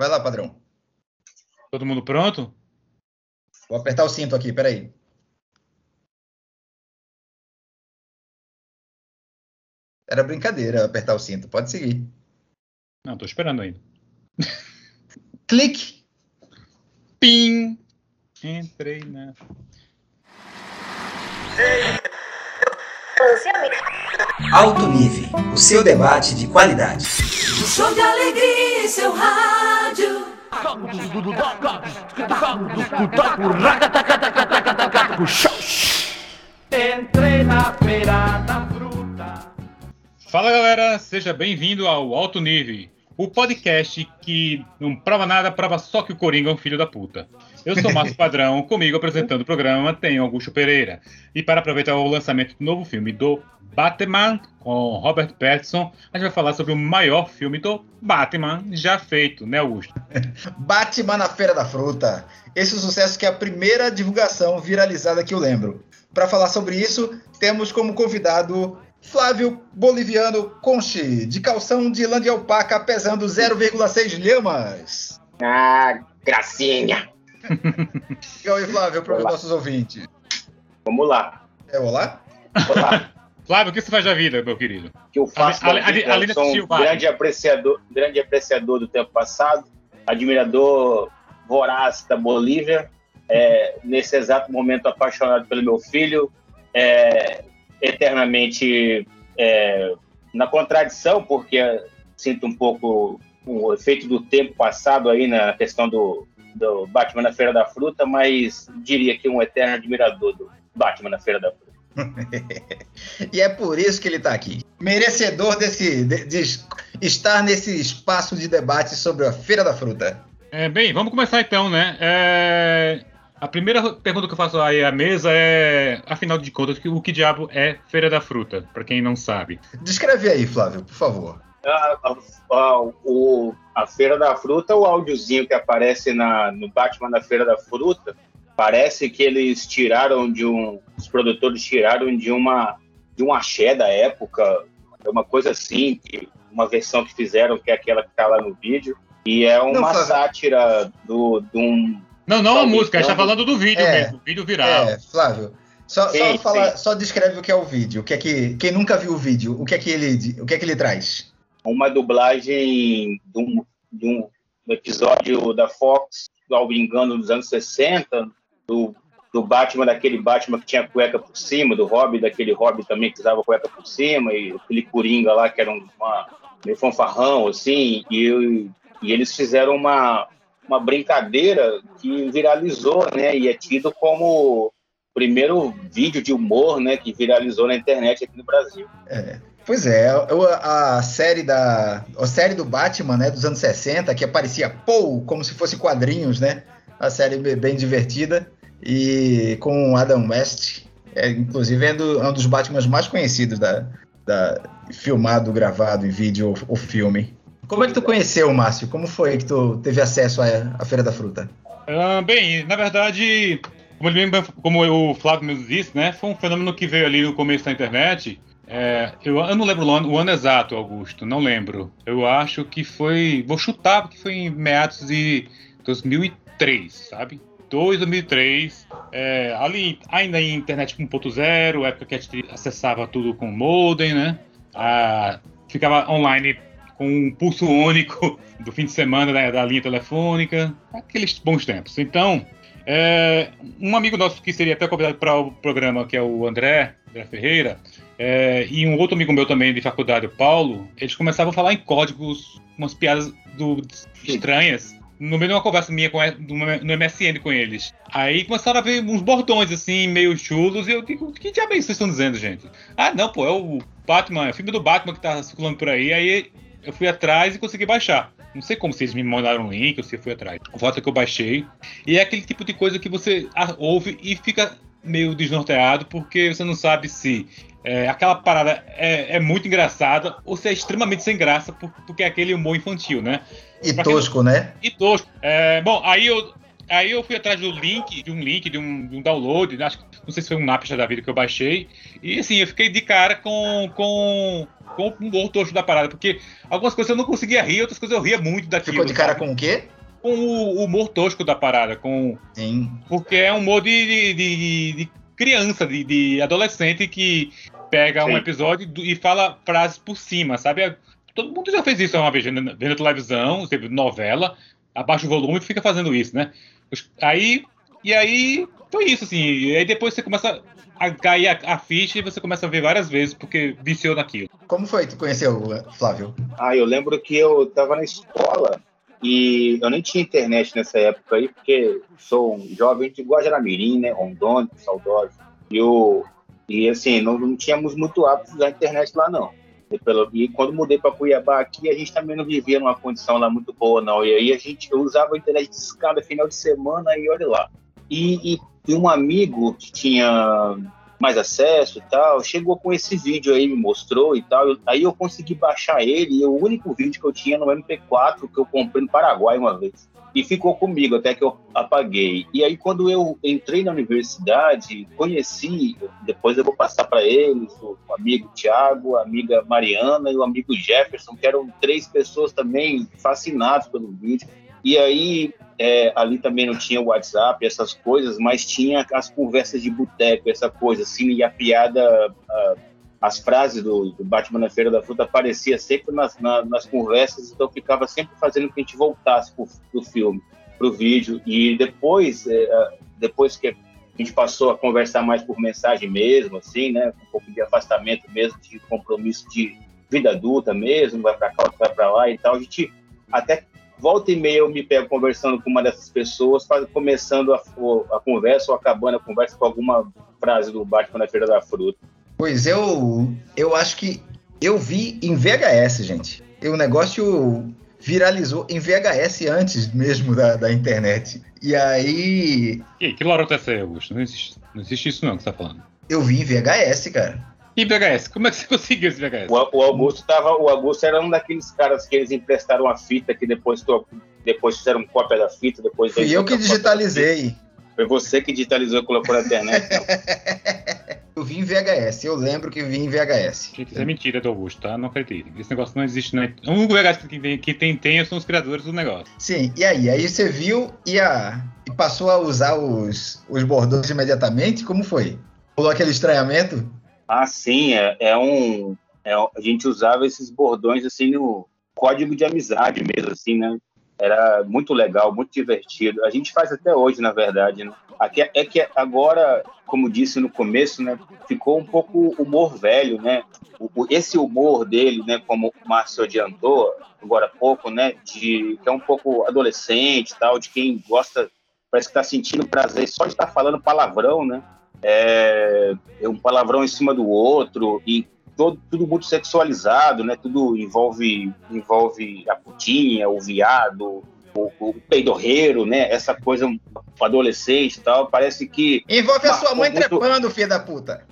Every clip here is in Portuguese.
Vai lá, padrão. Todo mundo pronto? Vou apertar o cinto aqui, peraí. Era brincadeira apertar o cinto, pode seguir. Não, tô esperando ainda. Clique. Pim! Entrei na. Alto Nível, o seu debate de qualidade. Show de alegria em seu rádio. Entrei na feira da fruta. Fala galera, seja bem-vindo ao Alto Nível, o podcast que não prova nada, prova só que o Coringa é um filho da puta. Eu sou Márcio Padrão, comigo apresentando o programa tem Augusto Pereira. E para aproveitar o lançamento do novo filme do Batman, com Robert Pattinson, a gente vai falar sobre o maior filme do Batman já feito, né Augusto? Batman na Feira da Fruta. Esse é o sucesso que é a primeira divulgação viralizada que eu lembro. Para falar sobre isso, temos como convidado Flávio Boliviano Conchi, de calção de lã de alpaca, pesando 0,6 lhamas. Ah, gracinha. E aí, Flávio, para os nossos ouvintes. Vamos lá. É, olá? Olá. Flávio, o que você faz da vida, meu querido? que eu faço Ali- da ali- vida, ali eu sou um o grande apreciador, grande apreciador do tempo passado, admirador voraz da Bolívia, é, nesse exato momento apaixonado pelo meu filho, é, eternamente é, na contradição, porque sinto um pouco o efeito do tempo passado aí na questão do, do Batman na Feira da Fruta, mas diria que um eterno admirador do Batman na Feira da Fruta. E é por isso que ele está aqui. Merecedor desse, de, de estar nesse espaço de debate sobre a Feira da Fruta. É, bem, vamos começar então, né? É, A primeira pergunta que eu faço aí à mesa é, afinal de contas, o que diabo é Feira da Fruta, para quem não sabe? Descreve aí, Flávio, por favor. a, a- a- o- a Feira da Fruta, o áudiozinho que aparece na, no Batman na Feira da Fruta, parece que eles tiraram de um. Os produtores tiraram de uma de um axé da época, é uma coisa assim, que- uma versão que fizeram, que é aquela que está lá no vídeo. E é uma Flávio. sátira do, de um. Não, não a música, a gente tá falando do vídeo É. mesmo, vídeo viral. É, Flávio, só, só, Sim, fala- sim. só descreve o que é o vídeo. O que é que, quem nunca viu o vídeo, o que é que ele, o que é que ele traz? uma dublagem de um, de um episódio da Fox, salvo engano, dos anos 60, do, do Batman, daquele Batman que tinha cueca por cima, do Robin, daquele Robin também que usava cueca por cima, e aquele Coringa lá que era um- uma, meio fanfarrão, assim, e, e eles fizeram uma, uma brincadeira que viralizou, né, e é tido como o primeiro vídeo de humor, né, que viralizou na internet aqui no Brasil. Pois é, a série da a série do Batman, né, dos anos 60, que aparecia como se fosse quadrinhos, né? A série be- bem divertida e com o Adam West, é, inclusive é, do- é um dos Batmans mais conhecidos da, da filmado, gravado em vídeo ou filme. Como é que tu conheceu, Márcio? Como foi que tu teve acesso à, à Feira da Fruta? Ah, bem, na verdade, como, ele como o Flávio mesmo disse, né, foi um fenômeno que veio ali no começo da internet. É, eu, eu não lembro o ano, o ano exato, Augusto, não lembro. Eu acho que foi, vou chutar, porque foi em meados de 2003, sabe? 2, 2003, é, ali ainda em internet 1.0, época que a gente acessava tudo com modem, né? Ah, ficava online com um pulso único do fim de semana da, linha telefônica, aqueles bons tempos. Então, é, um amigo nosso que seria até convidado para o programa, que é o André, André Ferreira, é, e um outro amigo meu também de faculdade, o Paulo, eles começavam a falar em códigos, umas piadas do- estranhas, no meio de uma conversa minha com, no, MSN com eles. Aí começaram a ver uns bordões assim, meio chulos, e eu digo, que diabo é vocês estão dizendo, gente? Ah, não, pô, é o Batman, é o filme do Batman que tá circulando por aí, aí eu fui atrás e consegui baixar. Não sei como vocês me mandaram um link ou se eu fui atrás. O fato é que eu baixei. E é aquele tipo de coisa que você ouve e fica meio desnorteado, porque você não sabe se é, aquela parada é, é muito engraçada ou se é extremamente sem graça, por- porque é aquele humor infantil, né? E Pra quem- tosco, né? E tosco. É, bom, aí eu aí eu fui atrás do link, de um link, de um, de um download, acho que não sei se foi um Napster da vida que eu baixei. E assim, eu fiquei de cara com, com, com o humor tosco da parada, porque algumas coisas eu não conseguia rir, outras coisas eu ria muito daquilo. Ficou de cara sabe? com o quê? com o humor tosco da parada, com Sim. porque é um humor de, de, de- de criança, de, de adolescente que pega um Sim. episódio do- e fala frases por cima, sabe? Todo mundo já fez isso uma vez, vendo vendo televisão, teve novela, abaixa o volume e fica fazendo isso, né? Aí, e aí, foi isso, assim. E aí depois você começa a cair a, a ficha e você começa a ver várias vezes porque viciou naquilo. Como foi que tu conheceu, Flávio? Ah, eu lembro que eu estava na escola e eu nem tinha internet nessa época aí, porque sou um jovem de Guajaramirim, né? Rondônia, saudoso. E, eu, e assim, não, não tínhamos muito hábito de usar a internet lá, não. Pelo, e quando mudei para Cuiabá aqui, a gente também não vivia numa condição lá muito boa, não. E aí a gente, eu usava a internet de escada final de semana e olha lá. E, e, e um amigo que tinha mais acesso e tal, chegou com esse vídeo aí, me mostrou e tal. Aí eu consegui baixar ele, e o único vídeo que eu tinha no MP4 que eu comprei no Paraguai uma vez. E ficou comigo até que eu apaguei. E aí, quando eu entrei na universidade, conheci, depois eu vou passar para eles, o amigo Tiago, a amiga Mariana e o amigo Jefferson, que eram três pessoas também fascinados pelo vídeo. E aí, é, ali também não tinha WhatsApp, essas coisas, mas tinha as conversas de boteco, essa coisa assim, e a piada, a- as frases do, do Batman na Feira da Fruta aparecia sempre nas, na- nas conversas, então ficava sempre fazendo que a gente voltasse pro, pro filme, pro vídeo, e depois, é, depois que a gente passou a conversar mais por mensagem mesmo, assim, né, um pouco de afastamento mesmo, de compromisso de vida adulta mesmo, vai para cá, vai para lá e tal, a gente até volta e meia eu me pego conversando com uma dessas pessoas, começando a, o- a conversa ou acabando a conversa com alguma frase do Batman na Feira da Fruta. Pois eu, eu acho que eu vi em VHS, gente. E o negócio viralizou em VHS antes mesmo da, da internet. E aí E que lorota é essa aí, Augusto? Não existe, não existe isso não que você tá falando. eu vi em VHS, cara. E VHS? Como é que você conseguiu esse VHS? O, o Augusto tava, o Augusto era um daqueles caras que eles emprestaram a fita que depois to- depois fizeram cópia da fita, depois Fui eu que digitalizei. Foi você que digitalizou e colocou na internet. não. Eu vi em VHS, eu lembro que vi em VHS. Gente, isso é mentira do Augusto, tá? Não acredite. Esse negócio não existe. Não. O único VHS que tem, que tem, tem são os criadores do negócio. Sim, e aí? Aí você viu e, a, e passou a usar os, os bordões imediatamente? Como foi? Rolou aquele estranhamento? Ah, sim, é, é um. é a gente usava esses bordões assim no código de amizade mesmo, assim, né? Era muito legal, muito divertido. A gente faz até hoje, na verdade, né? Aqui é, é que agora, como disse no começo, né? Ficou um pouco humor velho, né? O- esse humor dele, né? Como o Márcio adiantou agora há pouco, né? De que é um pouco adolescente, tal, de quem gosta, parece que está sentindo prazer só de estar falando palavrão, né? É, é um palavrão em cima do outro e todo, tudo muito sexualizado, né? Tudo envolve envolve a putinha, o viado, o, o peidorreiro, né? Essa coisa adolescente e tal. Parece que Envolve a sua mãe muito- trepando, filho da puta.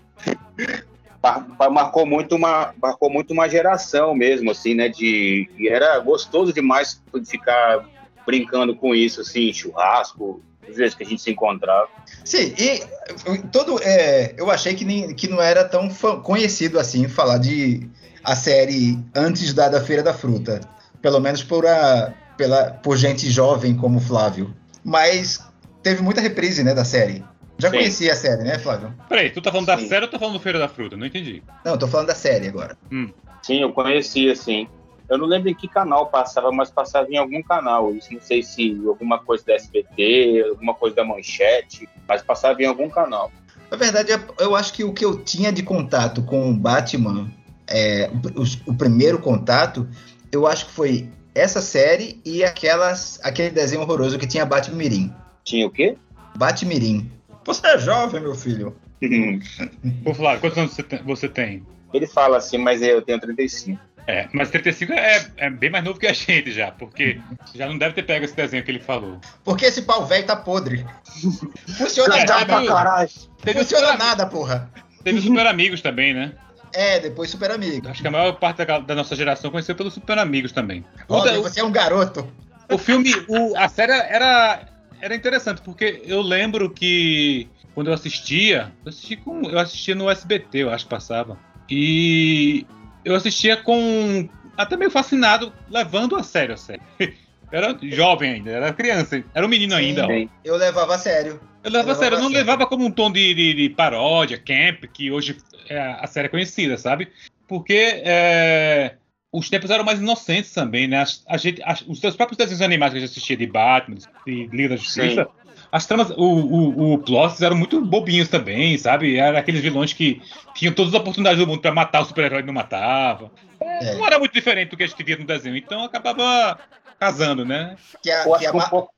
mar- marcou muito uma marcou muito uma geração mesmo, assim, né? De e era gostoso demais ficar brincando com isso, assim, churrasco, às vezes que a gente se encontrava. Sim, e eu- todo, é, eu achei que, nem, que não era tão conhecido assim falar de a série antes da, da Feira da Fruta. Pelo menos por, a, pela, por gente jovem como o Flávio. Mas teve muita reprise né, da série. Já Sim. conhecia a série, né, Flávio? Peraí, tu tá falando da Sim. série ou tá falando do Feira da Fruta? Não entendi. Não, eu tô falando da série agora. Sim, eu conhecia, sim. Eu não lembro em que canal passava, mas passava em algum canal. Isso não sei se alguma coisa da SBT, alguma coisa da Manchete, mas passava em algum canal. Na verdade, eu- acho que o que eu tinha de contato com o Batman, é, o, o primeiro contato, eu acho que foi essa série e aquelas, aquele desenho horroroso que tinha Batmirim. Tinha o quê? Batmirim. Você é jovem, meu filho. Ô, Flávio, quantos anos você tem? Você tem? Ele fala assim, mas eu tenho 35. É, mas 35 é, é bem mais novo que a gente já, porque já não deve ter pego esse desenho que ele falou. Porque esse pau velho tá podre. Funciona É, nada. pra caralho. Teve, Funciona super, nada, porra. teve os Super Amigos também, né? É, depois Super Amigo. Acho que a maior parte da, da nossa geração conheceu pelos Super Amigos também. Robin, da- você é um garoto. o filme, o- a série era, era interessante, porque eu lembro que quando eu assistia, eu, assisti com, eu assistia no SBT, eu acho que passava. E eu assistia com. até meio fascinado, levando a sério a série. era jovem ainda, era criança, era um menino Sim, ainda. ó. Eu levava a sério. Eu levava a Eu sério, eu não levava a levava como um tom de, de- de paródia, camp, que hoje é a série é conhecida, sabe? Porque é, os tempos eram mais inocentes também, né? As- a gente, as- os seus próprios desenhos animados que a gente assistia de Batman, de Liga da Justiça, as tramas, o, o, o plots eram muito bobinhos também, sabe? Era aqueles vilões que tinham todas as oportunidades do mundo pra matar o super-herói e não matava. É. Não era muito diferente do que a gente via no desenho, então acabava casando, né? Que a, que a um pouco,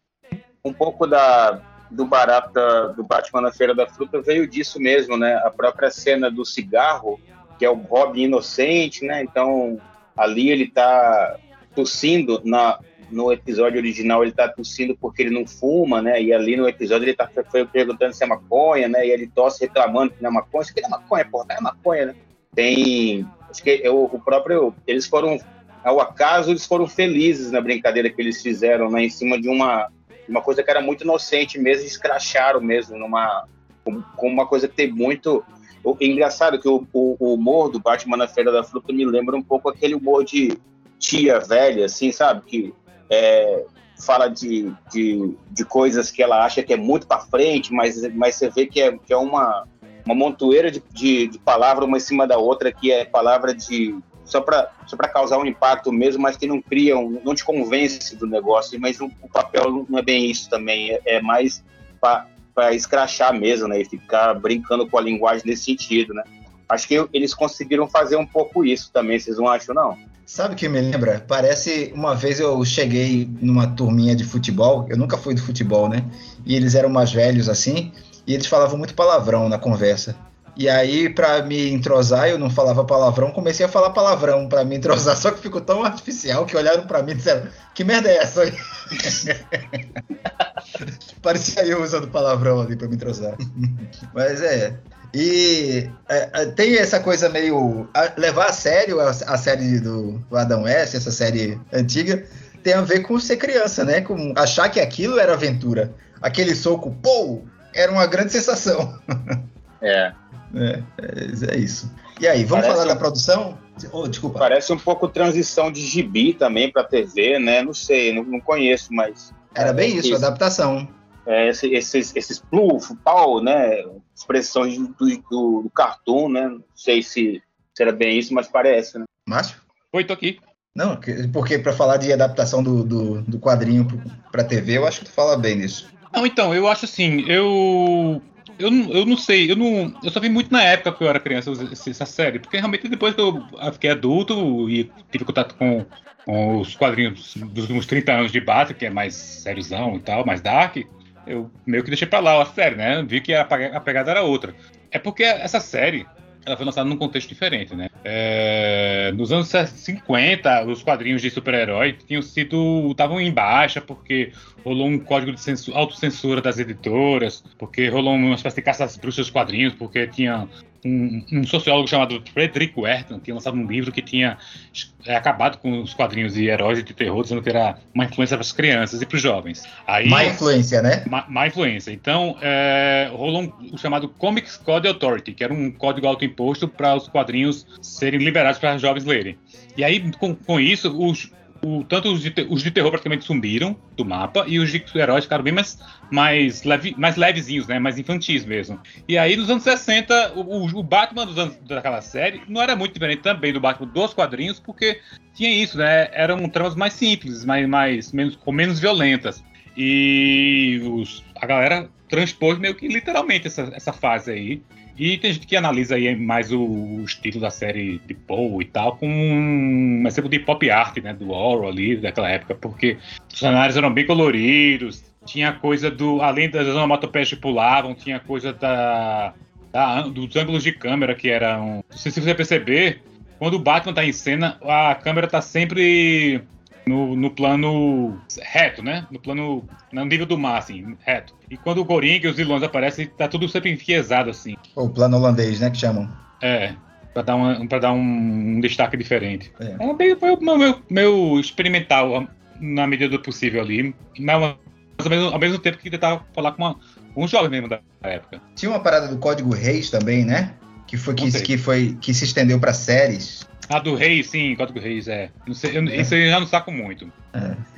um pouco da, do barato da- do Batman na Feira da Fruta veio disso mesmo, né? A própria cena do cigarro, que é o Robin inocente, né? Então, ali ele tá tossindo na no episódio original ele tá tossindo porque ele não fuma, né? E ali no episódio ele tá perguntando se é maconha, né? E ele tosse reclamando que não é maconha. Isso aqui não é maconha, porra, não é maconha, né? Tem. Acho que eu, o próprio. Eles foram. Ao acaso, eles foram felizes na brincadeira que eles fizeram, né? Em cima de uma, uma coisa que era muito inocente mesmo, escracharam mesmo, numa. Com, uma coisa que tem muito. O, engraçado que o, o, o humor do Batman na Feira da Fruta me lembra um pouco aquele humor de tia velha, assim, sabe? Que é, fala de, de, de coisas que ela acha que é muito para frente, mas, mas você vê que é, que é uma, uma montoeira de, de, de palavras uma em cima da outra, que é palavra de. só para só causar um impacto mesmo, mas que não criam, não te convence do negócio, mas o, o papel não é bem isso também, é, é mais para escrachar mesmo, né? E ficar brincando com a linguagem nesse sentido, né? Acho que eles conseguiram fazer um pouco isso também, vocês não acham, não? Sabe o que me lembra? Parece uma vez eu cheguei numa turminha de futebol, eu nunca fui do futebol, né? E eles eram mais velhos assim, e eles falavam muito palavrão na conversa. E aí, pra me entrosar, eu não falava palavrão, comecei a falar palavrão pra me entrosar, só que ficou tão artificial que olharam pra mim e disseram: Que merda é essa? Parecia eu usando palavrão ali pra me entrosar. Mas é. E é, é, tem essa coisa meio. a- levar a sério a, a série do, do Adam West, essa série antiga, tem a ver com ser criança, né? Com achar que aquilo era aventura. Aquele soco, pô, era uma grande sensação. É. É, é, é isso. E aí, vamos Parece falar da um- produção? Oh, desculpa. Parece um pouco transição de gibi também para TV, né? Não sei, não, não conheço, mas Era bem isso, isso. adaptação. é, esse- esses, esses pluf, pau, né? Expressões do, do, do cartoon, né? Não sei se, se era bem isso, mas parece, né? Márcio? Oi, tô aqui. Não, que- porque para falar de adaptação do, do, do quadrinho para TV, eu acho que tu fala bem nisso. Não, então, eu acho assim, eu. Eu, não- eu não sei, eu não. Eu só vi muito na época que eu era criança essa essa série, porque realmente depois que eu fiquei adulto e tive contato com, com os quadrinhos dos últimos 30 anos de Batman, que é mais sériozão e tal, mais dark, eu meio que deixei pra lá a série, né? Vi que a, pega- a pegada era outra. É porque essa série, ela foi lançada num contexto diferente, né? É, nos anos 50, os quadrinhos de super-herói tinham sido. estavam em baixa, porque rolou um código de censu- autocensura das editoras, porque rolou uma espécie de caça às bruxas dos quadrinhos, porque tinha um, um sociólogo chamado Frederick Werton, que tinha lançado um livro que tinha é, acabado com os quadrinhos de heróis e de terror, dizendo que era uma influência para as crianças e para os jovens. Aí, Má influência, né? má, má influência. Então, é, rolou um, o chamado Comics Code Authority, que era um código autoimposto para os quadrinhos serem liberados para os jovens lerem. E aí, com, com isso, os, o- tanto os de, os de terror praticamente sumiram do mapa e os de heróis ficaram bem mais, mais, leve, mais levezinhos, né? mais infantis mesmo. E aí, nos anos 60, o, o- o Batman dos anos, daquela série não era muito diferente também do Batman dos quadrinhos, porque tinha isso, né? Eram tramas mais simples, mais, mais, menos, com menos violentas. E os- a galera transpôs meio que literalmente essa, essa fase aí. E tem gente que analisa aí mais o, o estilo da série de Poe e tal, com um exemplo de pop art, né? Do Orwell ali, daquela época, porque os cenários eram bem coloridos, tinha coisa do. Além das onomatopeias que pulavam, tinha coisa da, da- dos ângulos de câmera que eram. Não sei se você perceber, quando o Batman tá em cena, a câmera tá sempre no, no plano reto, né? No plano. No nível do mar, assim, reto. E quando o Coringa e os vilões aparecem, tá tudo sempre enfiesado, assim. O plano holandês, né? Que chamam. É. Pra dar, uma, pra dar um, um destaque diferente. É. É bem, foi o meu, meu, meu experimental na medida do possível ali. Uma ao mesmo, ao mesmo tempo que tentava falar com, uma, com um jovem mesmo da época. Tinha uma parada do Código Reis também, né? Que foi que, que, foi, que se estendeu pra séries. Ah, do Reis, sim, Código Reis, é. Não sei, eu, É. Isso eu já não saco muito.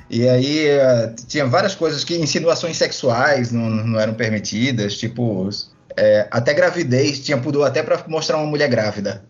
E aí eh, tinha várias coisas que insinuações sexuais não, não eram permitidas, tipo eh, até gravidez tinha pudor até pra mostrar uma mulher grávida.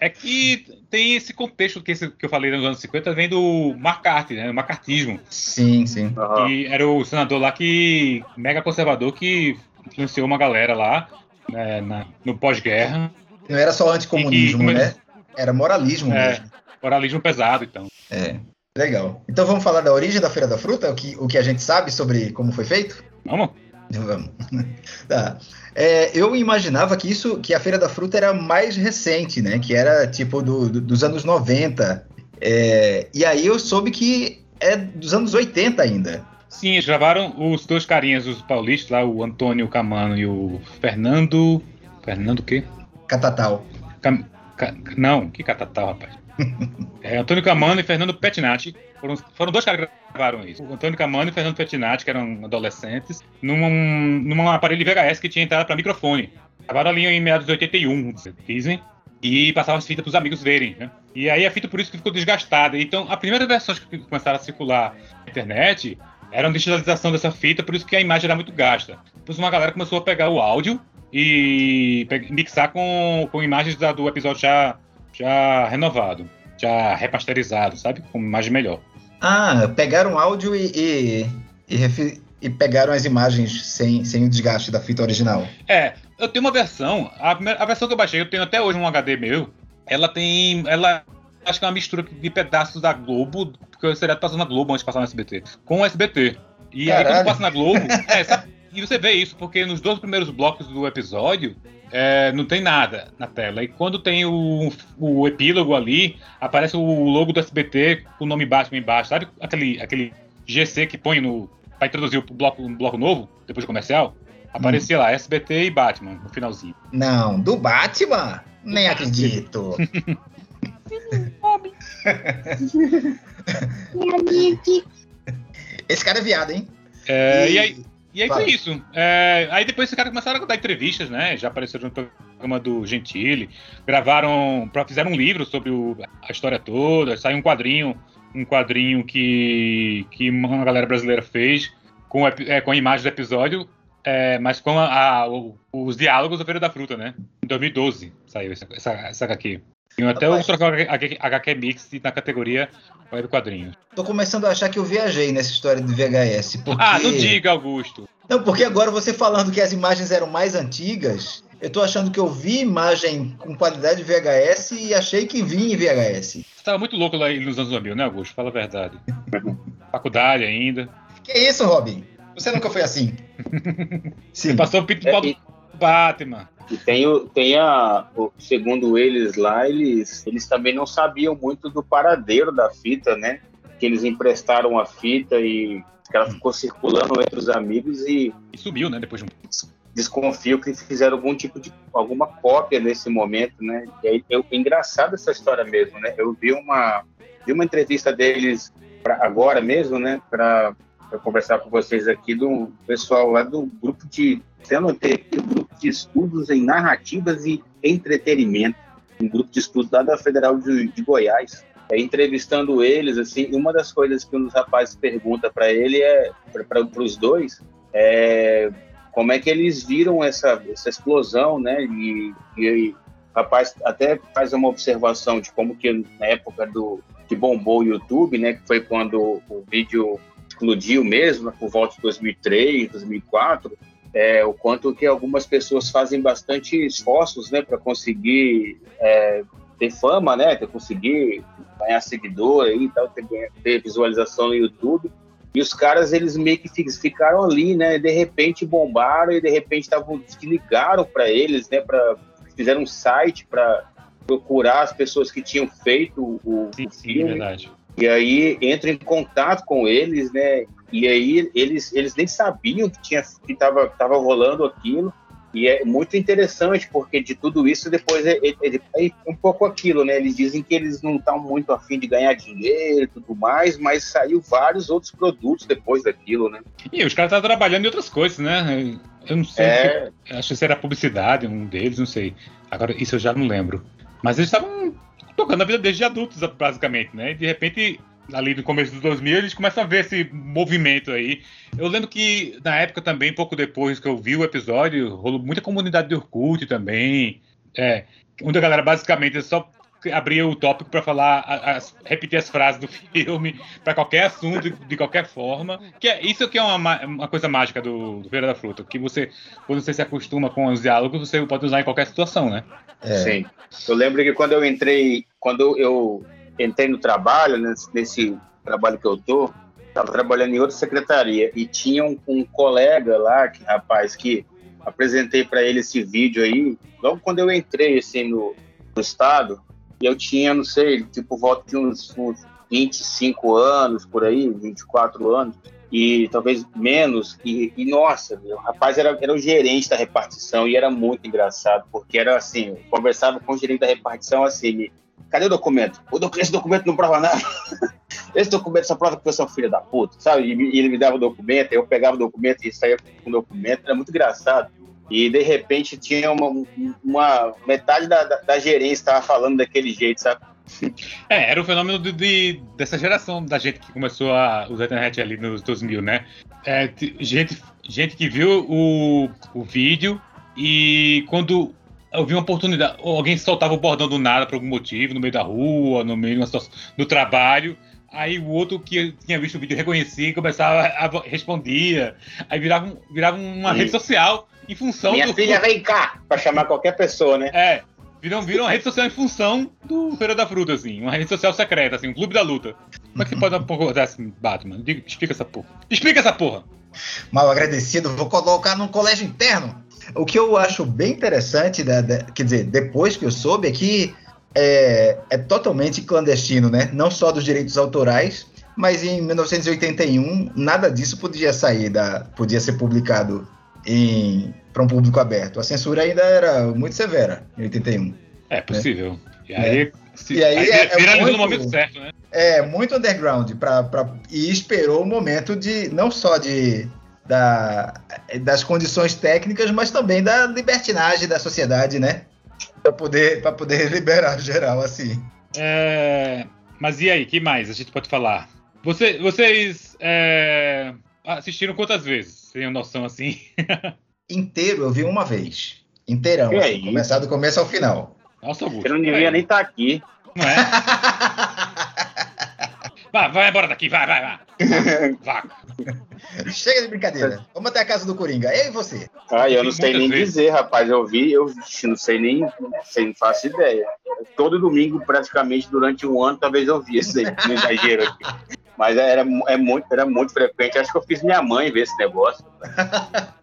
É que tem esse contexto que, esse, que eu falei nos anos 50, vem do McCarthy, né? O macartismo. Sim, sim. Aham. Que era o senador lá que. mega conservador que influenciou uma galera lá né, na- no pós-guerra. Não era só anticomunismo, E que- né? Era moralismo É. mesmo. Moralismo pesado, então. É. Legal. Então vamos falar da origem da Feira da Fruta, o que, o que a gente sabe sobre como foi feito? Vamos? Vamos. Tá. É, eu imaginava que isso, que a Feira da Fruta era mais recente, né? Que era tipo do- do- dos anos 90. É, e aí eu soube que é dos anos 80 ainda. Sim, eles gravaram os dois carinhas, os paulistas lá, o Antônio Camano e o Fernando. Fernando o quê? Catatal. Cam- Ca- Não, que catatal, rapaz. É, Antônio Camano e Fernando Pettinati. Foram, foram dois caras que gravaram isso. O Antônio Camano e Fernando Pettinati, que eram adolescentes, num, num aparelho VHS que tinha entrada para microfone. Gravaram ali em meados de 81, dizem. E passavam as fitas para os amigos verem, né? E aí a fita por isso que ficou desgastada. Então, a primeira versão que começaram a circular na internet era uma digitalização dessa fita, por isso que a imagem era muito gasta. Depois uma galera começou a pegar o áudio e mixar com, com imagens da- do episódio já, já renovado, já remasterizado, sabe? Com imagem melhor. Ah, pegaram áudio e, e, e e pegaram as imagens sem, sem o desgaste da fita original. É, eu tenho uma versão, a, primeira- a versão que eu baixei, eu tenho até hoje um HD meu, ela tem, ela acho que é uma mistura de pedaços da Globo, porque eu seria passando na Globo antes de passar no SBT, com o SBT. E aí Caralho. quando passa na Globo, é, sabe? e você vê isso, porque nos dois primeiros blocos do episódio, é, não tem nada na tela. E quando tem o, o epílogo ali, aparece o logo do SBT com o nome Batman embaixo. Sabe aquele, aquele GC que põe no. pra introduzir o bloco, um bloco novo, depois do comercial? Aparecia lá, SBT e Batman, no finalzinho. Não, do Batman? Nem acredito. Esse cara é viado, hein? É, e aí, e aí Fala. foi isso. É, aí depois esses caras começaram a dar entrevistas, né? Já apareceram no programa do Gentili, gravaram, fizeram um livro sobre o- a história toda, saiu um quadrinho, um quadrinho que, que uma galera brasileira fez com, é, com a imagem do episódio, é, mas com a- a- os diálogos da Feira da Fruta, né? Em 2012 saiu essa, essa, essa HQ. Tem até Rapaz. um troféu HQ, Mix na categoria Web Quadrinhos. Tô começando a achar que eu viajei nessa história de VHS. Porque... Ah, não diga, Augusto. Não, porque agora você falando que as imagens eram mais antigas, eu tô achando que eu vi imagem com qualidade de VHS e achei que vi em VHS. Você tava muito louco lá nos anos 2000, né, Augusto? Fala a verdade. Faculdade ainda. Que isso, Robin? Você nunca foi assim. Você Sim. passou o pito do É, pau do Batman. E tem, o, tem a. segundo eles lá, eles, eles também não sabiam muito do paradeiro da fita, né? Que eles emprestaram a fita e que ela ficou circulando entre os amigos e E subiu, né, depois de um... desconfio que fizeram algum tipo de alguma cópia nesse momento, né? E aí, eu, é engraçado essa história mesmo, né? Eu vi uma vi uma entrevista deles pra, agora mesmo, né? Para conversar com vocês aqui do pessoal lá do grupo de o grupo de estudos em narrativas e entretenimento, um grupo de estudos lá da Federal de, de Goiás. É, entrevistando eles, assim, uma das coisas que um dos rapazes pergunta para ele é para os dois é como é que eles viram essa, essa explosão, né? E, e o rapaz até faz uma observação de como que na época do que bombou o YouTube, né? Que foi quando o vídeo explodiu mesmo, por volta de 2003, 2004, é, o quanto que algumas pessoas fazem bastante esforços, né? Para conseguir é, ter fama, né? Para conseguir ganhar seguidor e tal, ter, ter visualização no YouTube. E os caras, eles meio que ficaram ali, né? De repente bombaram e de repente estavam ligaram para eles, né? Para fizeram um site para procurar as pessoas que tinham feito o, Sim, o sim, filme. verdade. E aí entra em contato com eles, né? E aí eles, eles nem sabiam que tinha que tava, tava rolando aquilo. E é muito interessante, porque de tudo isso, depois é, é, é um pouco aquilo, né? Eles dizem que eles não estão muito afim de ganhar dinheiro e tudo mais, mas saiu vários outros produtos depois daquilo, né? E os caras estavam trabalhando em outras coisas, né? Eu não sei. É. se- acho que isso era publicidade, um deles, não sei. Agora, isso eu já não lembro. Mas eles estavam tocando a vida deles de adultos, basicamente, né? De repente, ali no começo dos 2000, eles começam a ver esse movimento aí. Eu lembro que na época também, pouco depois que eu vi o episódio, rolou muita comunidade de Orkut também. É, onde a galera basicamente só abria o tópico para falar, a- as- repetir as frases do filme para qualquer assunto, de, qualquer forma. Que é isso que é uma, ma- uma coisa mágica do, do Feira da Fruta, que você, quando você se acostuma com os diálogos, você pode usar em qualquer situação, né? É. Sim. Eu lembro que quando eu entrei, quando eu entrei no trabalho, nesse, nesse trabalho que eu tô, estava trabalhando em outra secretaria e tinha um, um colega lá, que rapaz, que apresentei para ele esse vídeo aí, logo quando eu entrei assim no, no estado, eu tinha, não sei, tipo volta de uns, uns 25 anos por aí, 24 anos e talvez menos. E, e, nossa, meu, o rapaz era, era o gerente da repartição e era muito engraçado, porque era assim, eu conversava com o gerente da repartição assim, cadê o documento? Esse documento não prova nada. Esse documento só prova que é um filho da puta, sabe? E, e ele me dava o documento, eu pegava o documento e saía com o documento, era muito engraçado. E de repente tinha uma, uma metade da, da, da gerência estava falando daquele jeito, sabe? É, era o fenômeno de, de- dessa geração da gente que começou a usar a internet ali nos 2000, né? É, gente, gente que viu o, o vídeo e quando eu vi uma oportunidade, alguém soltava o bordão do nada por algum motivo, no meio da rua, no meio de uma situação, do trabalho, aí o outro que tinha visto o vídeo reconhecia e começava a respondia, aí virava, um- virava uma Sim. rede social em função Minha do filha, vem cá! Pra chamar qualquer pessoa, né? é, viram, viram uma rede social em função do Feira da Fruta, assim. Uma rede social secreta, assim, um clube da luta. Como é que você pode concordar assim, Batman? Diga, explica essa porra. Explica essa porra! Mal agradecido, vou colocar num colégio interno. O que eu acho bem interessante, da, da- quer dizer, depois que eu soube, é que é, é totalmente clandestino, né? Não só dos direitos autorais, mas em 1981 nada disso podia sair, da, podia ser publicado para um público aberto. A censura ainda era muito severa em 81. É possível. E aí, se, E aí é- é viralizou no muito- momento certo, né? É muito underground pra, pra- e esperou o momento de não só de da, das condições técnicas, mas também da libertinagem da sociedade, né? Para poder para poder liberar geral assim. É, Mas e aí, que mais a gente pode falar? Você- vocês é, assistiram quantas vezes? Tem noção assim? Inteiro eu vi uma vez, inteirão, Que assim, começar do começo ao final. Nossa, Augusto. Eu não devia nem estar aqui. Não é? Vai, vai embora daqui, vai, vai, vai. Vaca. Chega de brincadeira. Vamos até a casa do Coringa. Eu e você. Ah, eu não sei nem dizer, rapaz. Eu vi, eu não sei nem, não sei, não faço ideia. Todo domingo, praticamente, durante um ano, talvez eu vi isso aí, no exagero aqui. Mas era, é muito, era muito frequente. Acho que eu fiz minha mãe ver esse negócio.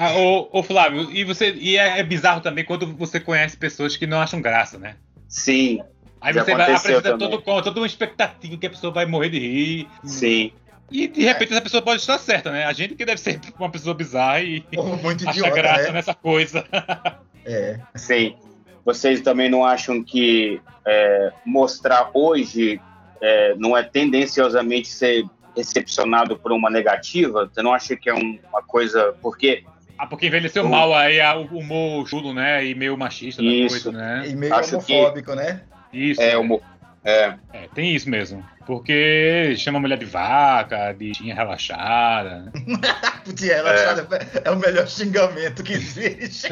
Ah, ô, ô, Flávio, e você e é, é bizarro também quando você conhece pessoas que não acham graça, né? Sim, Aí Já você vai apresentar também. todo, toda uma expectativa que a pessoa vai morrer de rir. sim. E de repente essa pessoa pode estar certa, né? A gente que deve ser uma pessoa bizarra e muito acha idiota, graça né? nessa coisa. É. Sim. Vocês também não acham que é, mostrar hoje é, não é tendenciosamente ser recepcionado por uma negativa? Você não acha que é um- uma coisa. Porque Ah, porque envelheceu Eu- mal aí a- o humor chulo, né? E meio machista da Isso. coisa, né? E meio Acho que- homofóbico, né? Isso. é uma. É, É, tem isso mesmo. Porque chama a mulher de vaca, de tinha relaxada. Putinha relaxada é. o melhor xingamento que existe.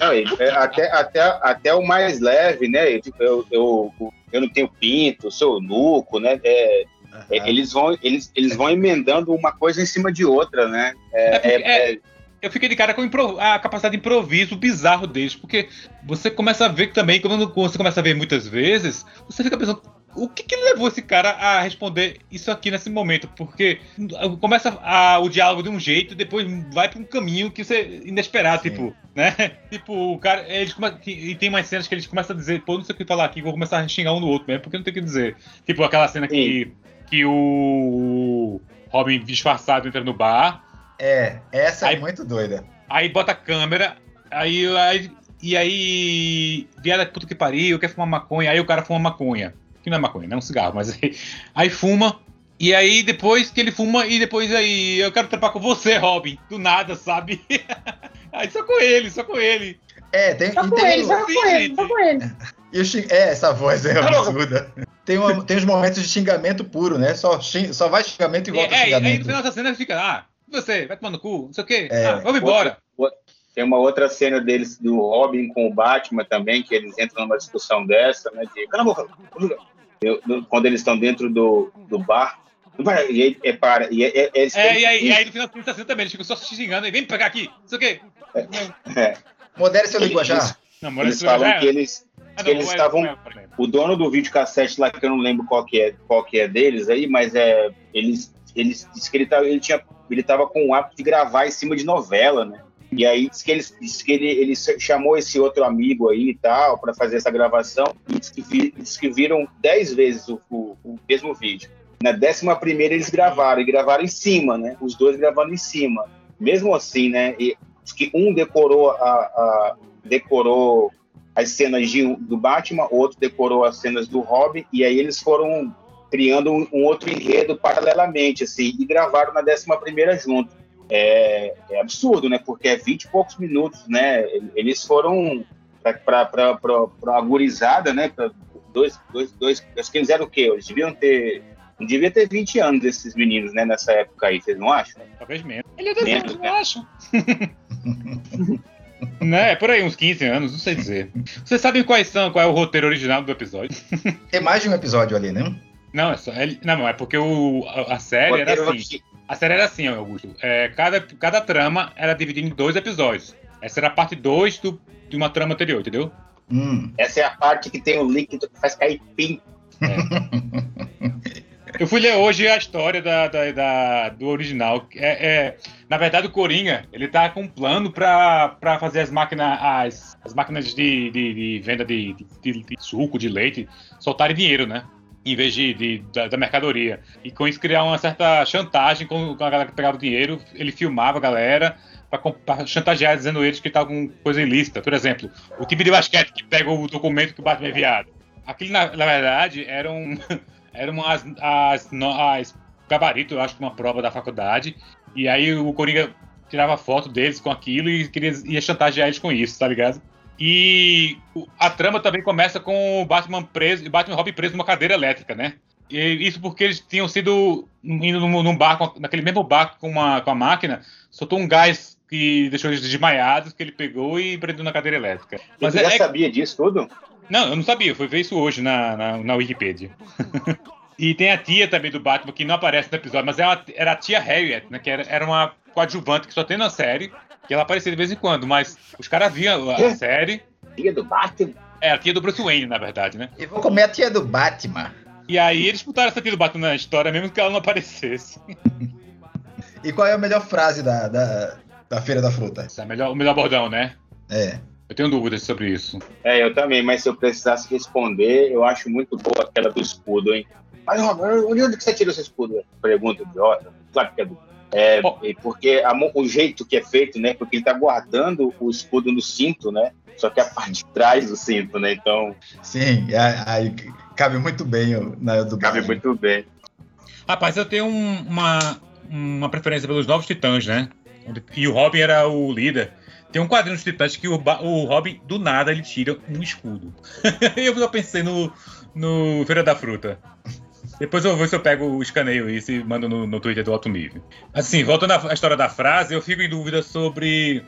Não, e, é, até, até, até o mais leve, né? Eu, tipo, eu, eu, eu não tenho pinto, sou nuco, né? É, é, Eles, vão, eles, eles vão emendando uma coisa em cima de outra, né? É É, porque- é- é- Eu fiquei de cara com a capacidade de improviso bizarro deles, porque você começa a ver também, quando você começa a ver muitas vezes, você fica pensando, o que, que levou esse cara a responder isso aqui nesse momento? Porque começa a- o diálogo de um jeito e depois vai para um caminho que você inesperado, Sim. tipo, né? Tipo, o cara, eles e tem mais cenas que eles começam a dizer, pô, não sei o que falar aqui, vou começar a xingar um no outro mesmo, porque não tem o que dizer. Tipo, aquela cena que, que o Robin disfarçado entra no bar, É, essa Aí- é muito doida. Aí bota a câmera, Aí, aí e aí, viada puta que pariu, quer fumar maconha. Aí o cara fuma maconha. Que não é maconha, não é um cigarro, mas aí, aí fuma. E aí depois que ele fuma, e depois aí, eu quero trepar com você, Robin. Do nada, sabe? aí só com ele, só com ele. É, tem, Só com tem ele, o- só com ele, só com ele. E o xing- É, essa voz é Alô? absurda. Tem, uma- tem os momentos de xingamento puro, né? Só, xing- só vai xingamento e volta é, e aí no xingamento. final dessa cena fica, ah, você, vai tomar no cu, não sei o quê. É. Ah, vamos embora. Tem uma outra cena deles, do Robin com o Batman também, que eles entram numa discussão dessa, né? De, cala a boca, Júlia." Eu- no- quando eles estão dentro do, do bar. não E aí, é, para, e é, é, eles É, têm- e aí, e aí no final dessa cena também, eles ficam só se xingando e vem me pegar aqui, não sei o quê. é, Modere seu linguajar. eles, Não, falam já- que eles, Ah, que eles não, é- estavam- é- é- o dono do videocassete lá, que eu não lembro qual que é, qual que é deles aí, mas é, eles, eles disse que ele tava, ele tinha, ele tava com o hábito de gravar em cima de novela, né? E aí que, disse que ele, ele chamou esse outro amigo aí e tal para fazer essa gravação e que, vi, que viram dez vezes o, o, o mesmo vídeo. Na décima primeira eles gravaram e gravaram em cima, né? Os dois gravando em cima. Mesmo assim, né? E diz que um decorou a, a- decorou as cenas de, do Batman, outro decorou as cenas do Robin, e aí eles foram criando um, um outro enredo paralelamente, assim, e gravaram na 11 primeira junto. É, é absurdo, né? Porque é 20 e poucos minutos, né? Eles foram para a gurizada, né? Pra dois, dois, dois, acho que eles eram o quê? Eles deviam ter. Não devia ter 20 anos esses meninos, né? Nessa época aí, vocês não acham? Talvez menos. Ele é Menos, desenho, né? eu acho. né, por aí, uns 15 anos, não sei dizer. Vocês sabem quais são, qual é o roteiro original do episódio? Tem mais de um episódio ali, né? Não, é só. é- não, é porque o, a, a série era assim. A série era assim, Augusto. É, cada, cada trama era dividida em dois episódios. Essa era a parte 2 do- de uma trama anterior, entendeu? Hum. Essa é a parte que tem o líquido que faz cair pinto. Eu fui ler hoje a história da, da- da- do original. É, é, na verdade, o Coringa, ele tá com um plano pra, pra fazer as máquinas, as, as máquinas de, de- de venda de, de- de suco, de leite, soltarem dinheiro, né? Em vez de, de- da, da mercadoria. E com isso criar uma certa chantagem com, com a galera que pegava o dinheiro. Ele filmava a galera pra chantagear, dizendo eles que estavam com coisa ilícita. Por exemplo, o time de basquete que pega o documento que o Batman é enviado. Aquilo, na, na verdade, era um. eram as, as, as gabarito, eu acho, de uma prova da faculdade. E aí o Coringa tirava foto deles com aquilo e queria, ia chantagear eles com isso, tá ligado? E a trama também começa com o Batman preso, o Batman e Robin preso numa cadeira elétrica, né? E isso porque eles tinham sido indo num, barco, naquele mesmo barco com, uma, com a máquina, soltou um gás que deixou eles desmaiados, que ele pegou e prendeu na cadeira elétrica. Mas Mas Você já é, sabia disso tudo? não, eu não sabia, fui ver isso hoje na, na, na Wikipedia. e tem a tia também do Batman que não aparece no episódio, mas é uma- era a tia Harriet, né? Que era, era uma coadjuvante que só tem na série, que ela aparecia de vez em quando, mas os caras viam a série. Dia do Batman? É a tia do Bruce Wayne, na verdade, né? E vou comer a tia do Batman. E aí eles botaram essa tia do Batman na história, mesmo que ela não aparecesse. E qual é a melhor frase da, da, da Feira da Fruta? Esse é o melhor, o melhor bordão, né? É. Eu tenho dúvidas sobre isso. É, eu também, mas se eu precisasse responder, eu acho muito boa aquela do escudo, hein? Mas, Robert, onde onde que você tirou esse escudo? Pergunta idiota. Claro que é do. É, Bom. e porque a o jeito que é feito, né? Porque ele tá guardando o escudo no cinto, né? Só que a parte de trás do cinto, né? Então, Sim, aí- cabe muito bem o- na do cabe muito bem. Rapaz, eu tenho um- uma, uma preferência pelos Novos Titãs, né? E o Robin era o líder. Tem um quadrinho dos Titãs que o, o Robin, do nada, ele tira um escudo. eu só pensei no, no Feira da Fruta. Depois eu vou ver se eu pego o escaneio isso e mando no, no Twitter do alto nível. Assim, voltando à história da frase, eu fico em dúvida sobre.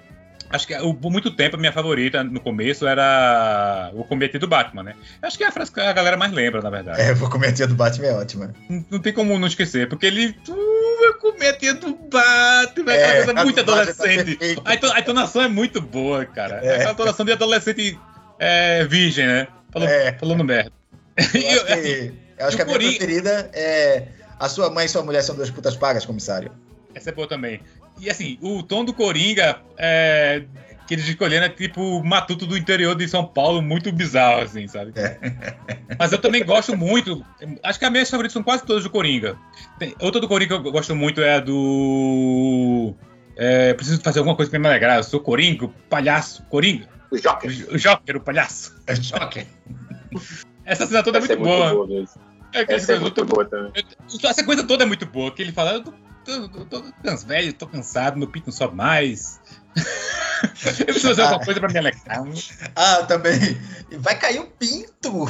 Acho que o- por muito tempo a minha favorita no começo era o comitê do Batman, né? Acho que é a frase que a galera mais lembra, na verdade. É, a tia do Batman é ótima. Não, não tem como não esquecer, porque ele. Uh, tia do Batman, É, aquela coisa a muito tá adolescente. perfeita. a, ento- a entonação é muito boa, cara. É É. aquela entonação de adolescente é, virgem, né? Falando, É. falando merda. Eu eu acho e que a minha Coringa- preferida é A sua mãe e sua mulher são duas putas pagas, comissário. Essa é boa também. E assim, o tom do Coringa é, que eles escolheram é tipo o matuto do interior de São Paulo, muito bizarro, assim, sabe? É. Mas eu também gosto muito. Acho que as minhas favoritas são quase todas do Coringa. Tem- outra do Coringa que eu gosto muito é a do. é, preciso fazer alguma coisa pra me alegrar. Eu sou Coringa, palhaço. Coringa. O Joker. O Joker, o palhaço. É choque. Essa cena toda é Essa muito boa. É que Essa é eu muito tô- boa também. Essa coisa toda é muito boa. Que ele fala, eu tô, tô, tô, tô velho, tô cansado, meu pinto não sobe mais. eu preciso fazer alguma coisa pra me alegrar. Ah, também. Vai cair o pinto.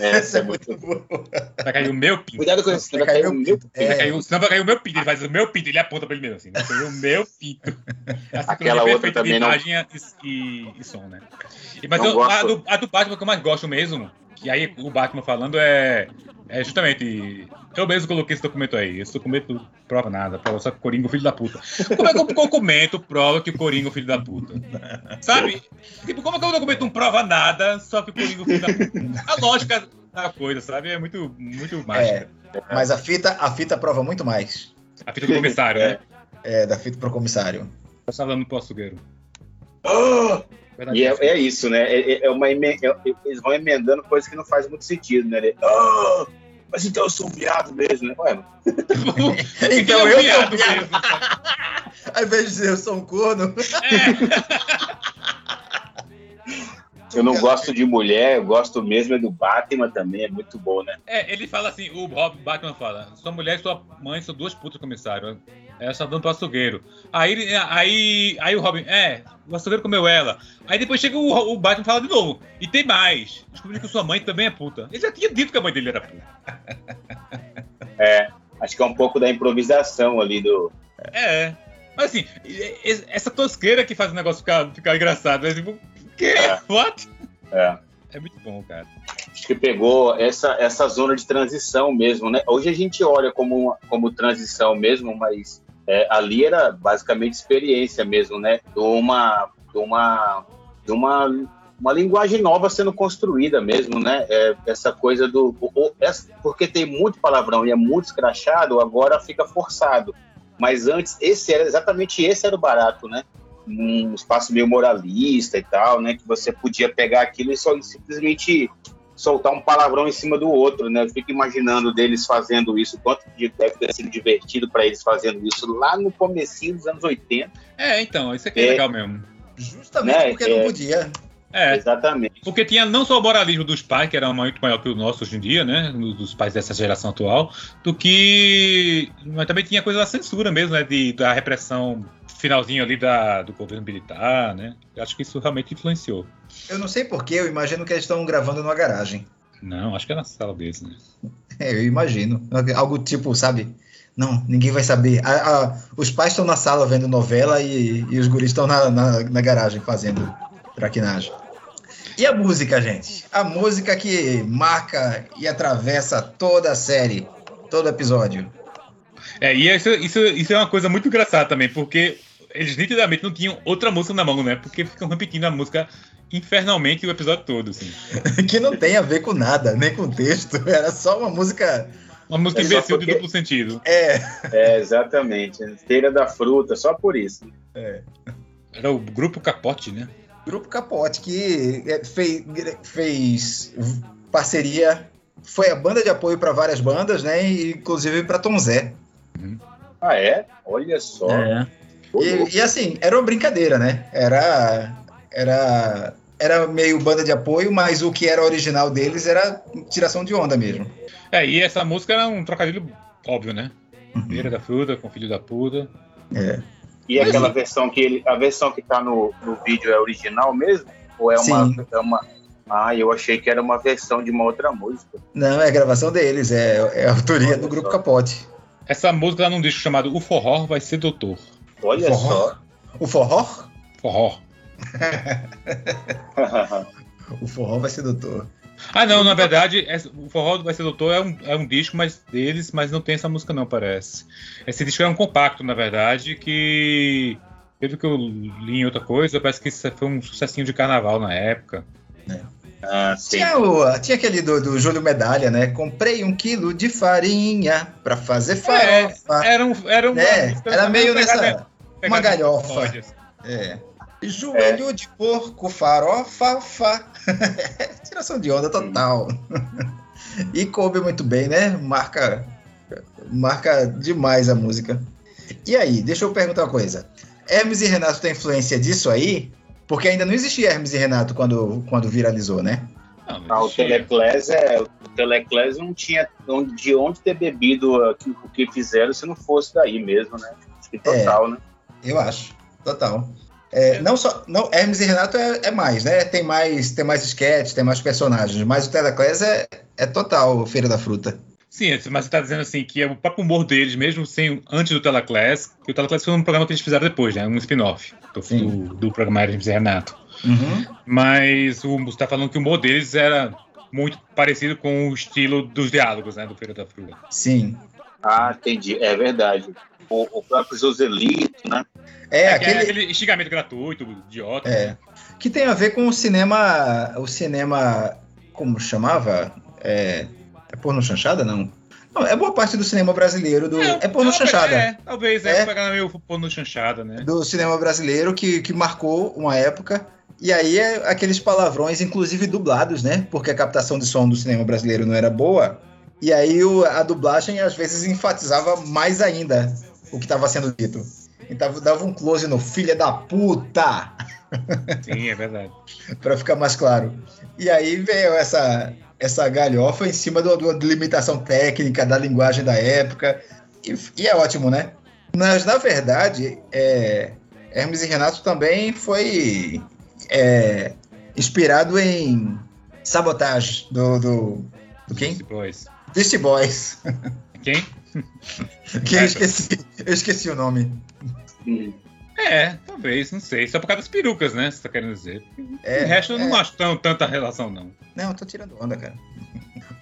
Essa é muito boa. Vai cair o meu pinto. Cuidado com isso, Vai vai cair cair o meu pinto. Vai É. cair o- senão vai cair o meu pinto. Ele faz o meu pinto, ele aponta pra ele mesmo assim. Vai cair o meu pinto. Essa Aquela coisa outra perfeita de também não- imagem e, e, e som, né? E, mas eu- a, do, a do Batman que eu mais gosto mesmo, que aí o Batman falando é, é justamente. Eu mesmo coloquei esse documento aí. Esse documento prova nada, prova só que o Coringa é filho da puta. Como é que o documento prova que o Coringa é o filho da puta? Sabe? Tipo, como é que o documento não prova nada, só que o Coringa é o filho da puta? A lógica da coisa, sabe? É muito, muito mágica. É, mas a fita, a fita prova muito mais. A fita do comissário, né? É, da fita pro comissário. Eu estava falando pro açougueiro. Verdade. E é, é isso, né? É, é- é uma emen- é- eles vão emendando coisas que não faz muito sentido, né? Ele, "Ah, mas então eu sou um viado mesmo, né? Ué, Então é um eu sou viado viado. mesmo? Ao invés de dizer eu sou um corno. eu não gosto de mulher, eu gosto mesmo é do Batman também, é muito bom, né? É, ele fala assim, o Rob Batman fala, sua mulher e sua mãe são duas putas, comissário. Ela está dando pro açougueiro. Aí, aí, aí o Robin, é, o açougueiro comeu ela. Aí depois chega o, o Batman e fala de novo, e tem mais. Descobri que sua mãe também é puta. Ele já tinha dito que a mãe dele era puta. É, acho que é um pouco da improvisação ali do. É. Mas assim, essa tosqueira que faz o negócio ficar, ficar engraçado. É tipo, quê? É. What? É, É muito bom, cara. acho que pegou essa, essa zona de transição mesmo, né? Hoje a gente olha como, como transição mesmo, mas é, ali era basicamente experiência mesmo, né? De uma, de uma, de uma, uma linguagem nova sendo construída mesmo, né? É, essa coisa do. o- essa- porque tem muito palavrão e é muito escrachado, agora fica forçado. Mas antes, esse era exatamente esse era o barato, né? Um espaço meio moralista e tal, né? Que você podia pegar aquilo e só simplesmente soltar um palavrão em cima do outro, né? Eu fico imaginando deles fazendo isso, quanto de- deve ter sido divertido para eles fazendo isso lá no comecinho dos anos 80. É, então, isso aqui é, É. legal mesmo. Justamente Né, porque é. não podia. É. Exatamente. Porque tinha não só o moralismo dos pais, que era muito maior que o nosso hoje em dia, né? Dos pais dessa geração atual, do que. Mas também tinha coisa da censura mesmo, né? De, da repressão finalzinho ali da, do governo militar, né? Eu acho que isso realmente influenciou. Eu não sei porquê, eu imagino que eles estão gravando numa garagem. Não, acho que é na sala deles, né? É, eu imagino. Algo tipo, sabe? Não, ninguém vai saber. A- a- os pais estão na sala vendo novela e, e os guris estão na, na, na garagem fazendo traquinagem. E a música, gente? A música que marca e atravessa toda a série, todo episódio. É, e isso, isso, isso é uma coisa muito engraçada também, porque eles nitidamente não tinham outra música na mão, né? Porque ficam repetindo a música infernalmente o episódio todo, assim. que não tem a ver com nada, nem com texto. Era só uma música. Uma música É imbecil de porque- duplo sentido. É, É, exatamente. Feira da fruta, só por isso. Era o grupo Capote, né? Grupo Capote, que é, fez, fez parceria. Foi a banda de apoio para várias bandas, né? E, inclusive para Tom Zé. Ah, é? Olha só. Louco. E, e, assim, era uma brincadeira, né? Era, era, era meio banda de apoio, mas o que era original deles era tiração de onda mesmo. É, e essa música era um trocadilho óbvio, né? Uhum. Beira da fruta com filho da puta. É. E aquela versão que ele, a versão que tá no, no vídeo é original mesmo? Ou é uma, Sim. é uma. Ah, eu achei que era uma versão de uma outra música. Não, é a gravação deles, é, é a autoria do Grupo Capote. Essa música tá num disco chamado O Forró Vai Ser Doutor. Olha Forró? O forró? Forró. só. O forró vai ser doutor. Ah, não, na verdade, essa- o Forró Vai Ser Doutor é um, é um disco mas deles, mas não tem essa música não, parece. Esse disco é um compacto, na verdade, que... Pelo que eu li em outra coisa, parece que isso foi um sucessinho de carnaval na época. ah, sim. Tinha, o, tinha aquele do, do Júlio Medalha, né? Comprei um quilo de farinha pra fazer farofa. Era um... Era, uma É, música- era meio pegada- nessa. Uma galhofa. assim. É. Joelho de porco, farofa, fa. Tiração de onda total. e coube muito bem, né? Marca, marca demais a música. E aí, deixa eu perguntar uma coisa. Hermes e Renato tem influência disso aí? Porque ainda não existia Hermes e Renato quando, quando viralizou, né? Não, Ah, o. Teleclass é. O Teleclass não tinha de onde ter bebido aqui- o que fizeram se não fosse daí mesmo, né? Acho que total, né? Eu acho. Total. É, não só. Não, Hermes e Renato é, é mais, né? Tem mais, tem mais sketch, tem mais personagens, mas o Teleclass é, é total Feira da Fruta. Sim, mas você tá dizendo assim que é o próprio humor deles, mesmo sem antes do Teleclass, que o Teleclass foi um programa que eles fizeram depois, né? Um spin-off do, do, do programa Hermes e Renato. Uhum. Mas o, você tá falando que o humor deles era muito parecido com o estilo dos diálogos, né? Do Feira da Fruta. Sim. Ah, entendi. É verdade. O, o próprio Joselito, né? É, É, é aquele. aquele xingamento gratuito, idiota. É. Que tem a ver com o cinema. O cinema. Como chamava? É, é porno chanchada, não? Não, é boa parte do cinema brasileiro. Do, é, porno talvez- chanchada. É, talvez, é, É. pegar meio porno chanchada, né? do cinema brasileiro que, que marcou uma época. E aí é aqueles palavrões, inclusive dublados, né? Porque a captação de som do cinema brasileiro não era boa. E aí o- a dublagem às vezes enfatizava mais ainda o que estava sendo dito. Então dava um close no filha da puta, Sim, é verdade. para ficar mais claro. E aí veio essa, essa galhofa em cima de uma limitação técnica da linguagem da época. E, e é ótimo, né? Mas, na verdade, é, Hermes e Renato também foi é, inspirado em sabotagem do, do, do quem? Depois. Beastie Boys. Quem? Que eu esqueci, eu esqueci o nome. Hum. É, talvez, não sei. Só por causa das perucas, né? Você tá querendo dizer. É, o resto eu é. não acho tão, tanta relação, não. Não, eu tô tirando onda, cara.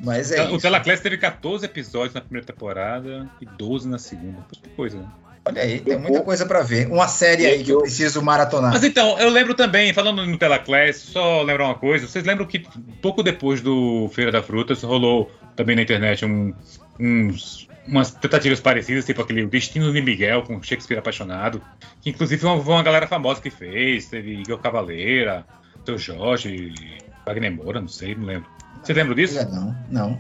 Mas é o isso. Teleclass teve 14 episódios na primeira temporada e 12 na segunda. Pouca coisa, né? Olha aí, tem muita coisa pra ver. Uma série aí que eu preciso maratonar. Mas então, eu lembro também, falando no Teleclass, só lembrar uma coisa. Vocês lembram que pouco depois do Feira da Frutas rolou também na internet um- uns, umas tentativas parecidas, tipo aquele O Destino de Miguel com Shakespeare Apaixonado, que inclusive foi uma, foi uma galera famosa que fez. Teve Igor Cavaleira, Seu Jorge, Wagner Moura, não sei, não lembro. Você lembra disso? Não, não.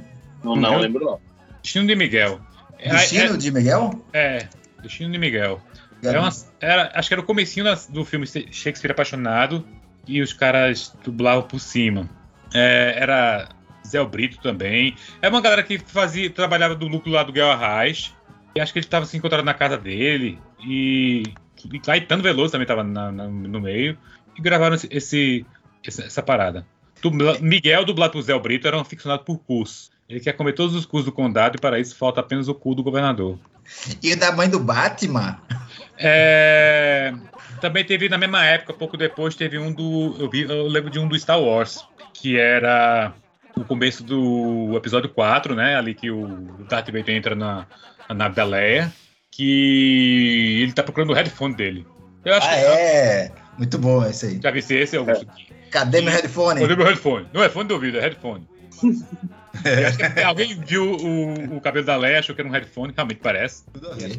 Não, não Não. lembro, não. Destino de Miguel. É, Destino de Miguel? É, é, Destino de Miguel. Era uma- era- acho que era o comecinho das- do filme Shakespeare Apaixonado e os caras dublavam por cima. É, era Zé Brito também. É uma galera que fazia, trabalhava do lucro lá do Guel Arraes. E acho que ele estava se encontrando na casa dele. E, e Caetano Veloso também estava no meio. E gravaram esse, esse- essa, parada. Dubla- Miguel, dublado por Zé Brito, era um aficionado por curso. Ele quer comer todos os cursos do condado e para isso falta apenas o cu do governador. E o da mãe do Batman? É, Também teve na mesma época, pouco depois, teve um do. Eu, vi, eu lembro de um do Star Wars, que era o começo do episódio 4, né? Ali que o Darth Vader entra na, na nave da Leia, que ele tá procurando o headphone dele. Eu acho Ah, que é. Muito bom esse aí. já vi esse, Augusto. Cadê meu headphone? Cadê meu headphone? Não é fone de ouvido, é headphone. Alguém viu o, o cabelo da Leia, achou que era um headphone, realmente parece.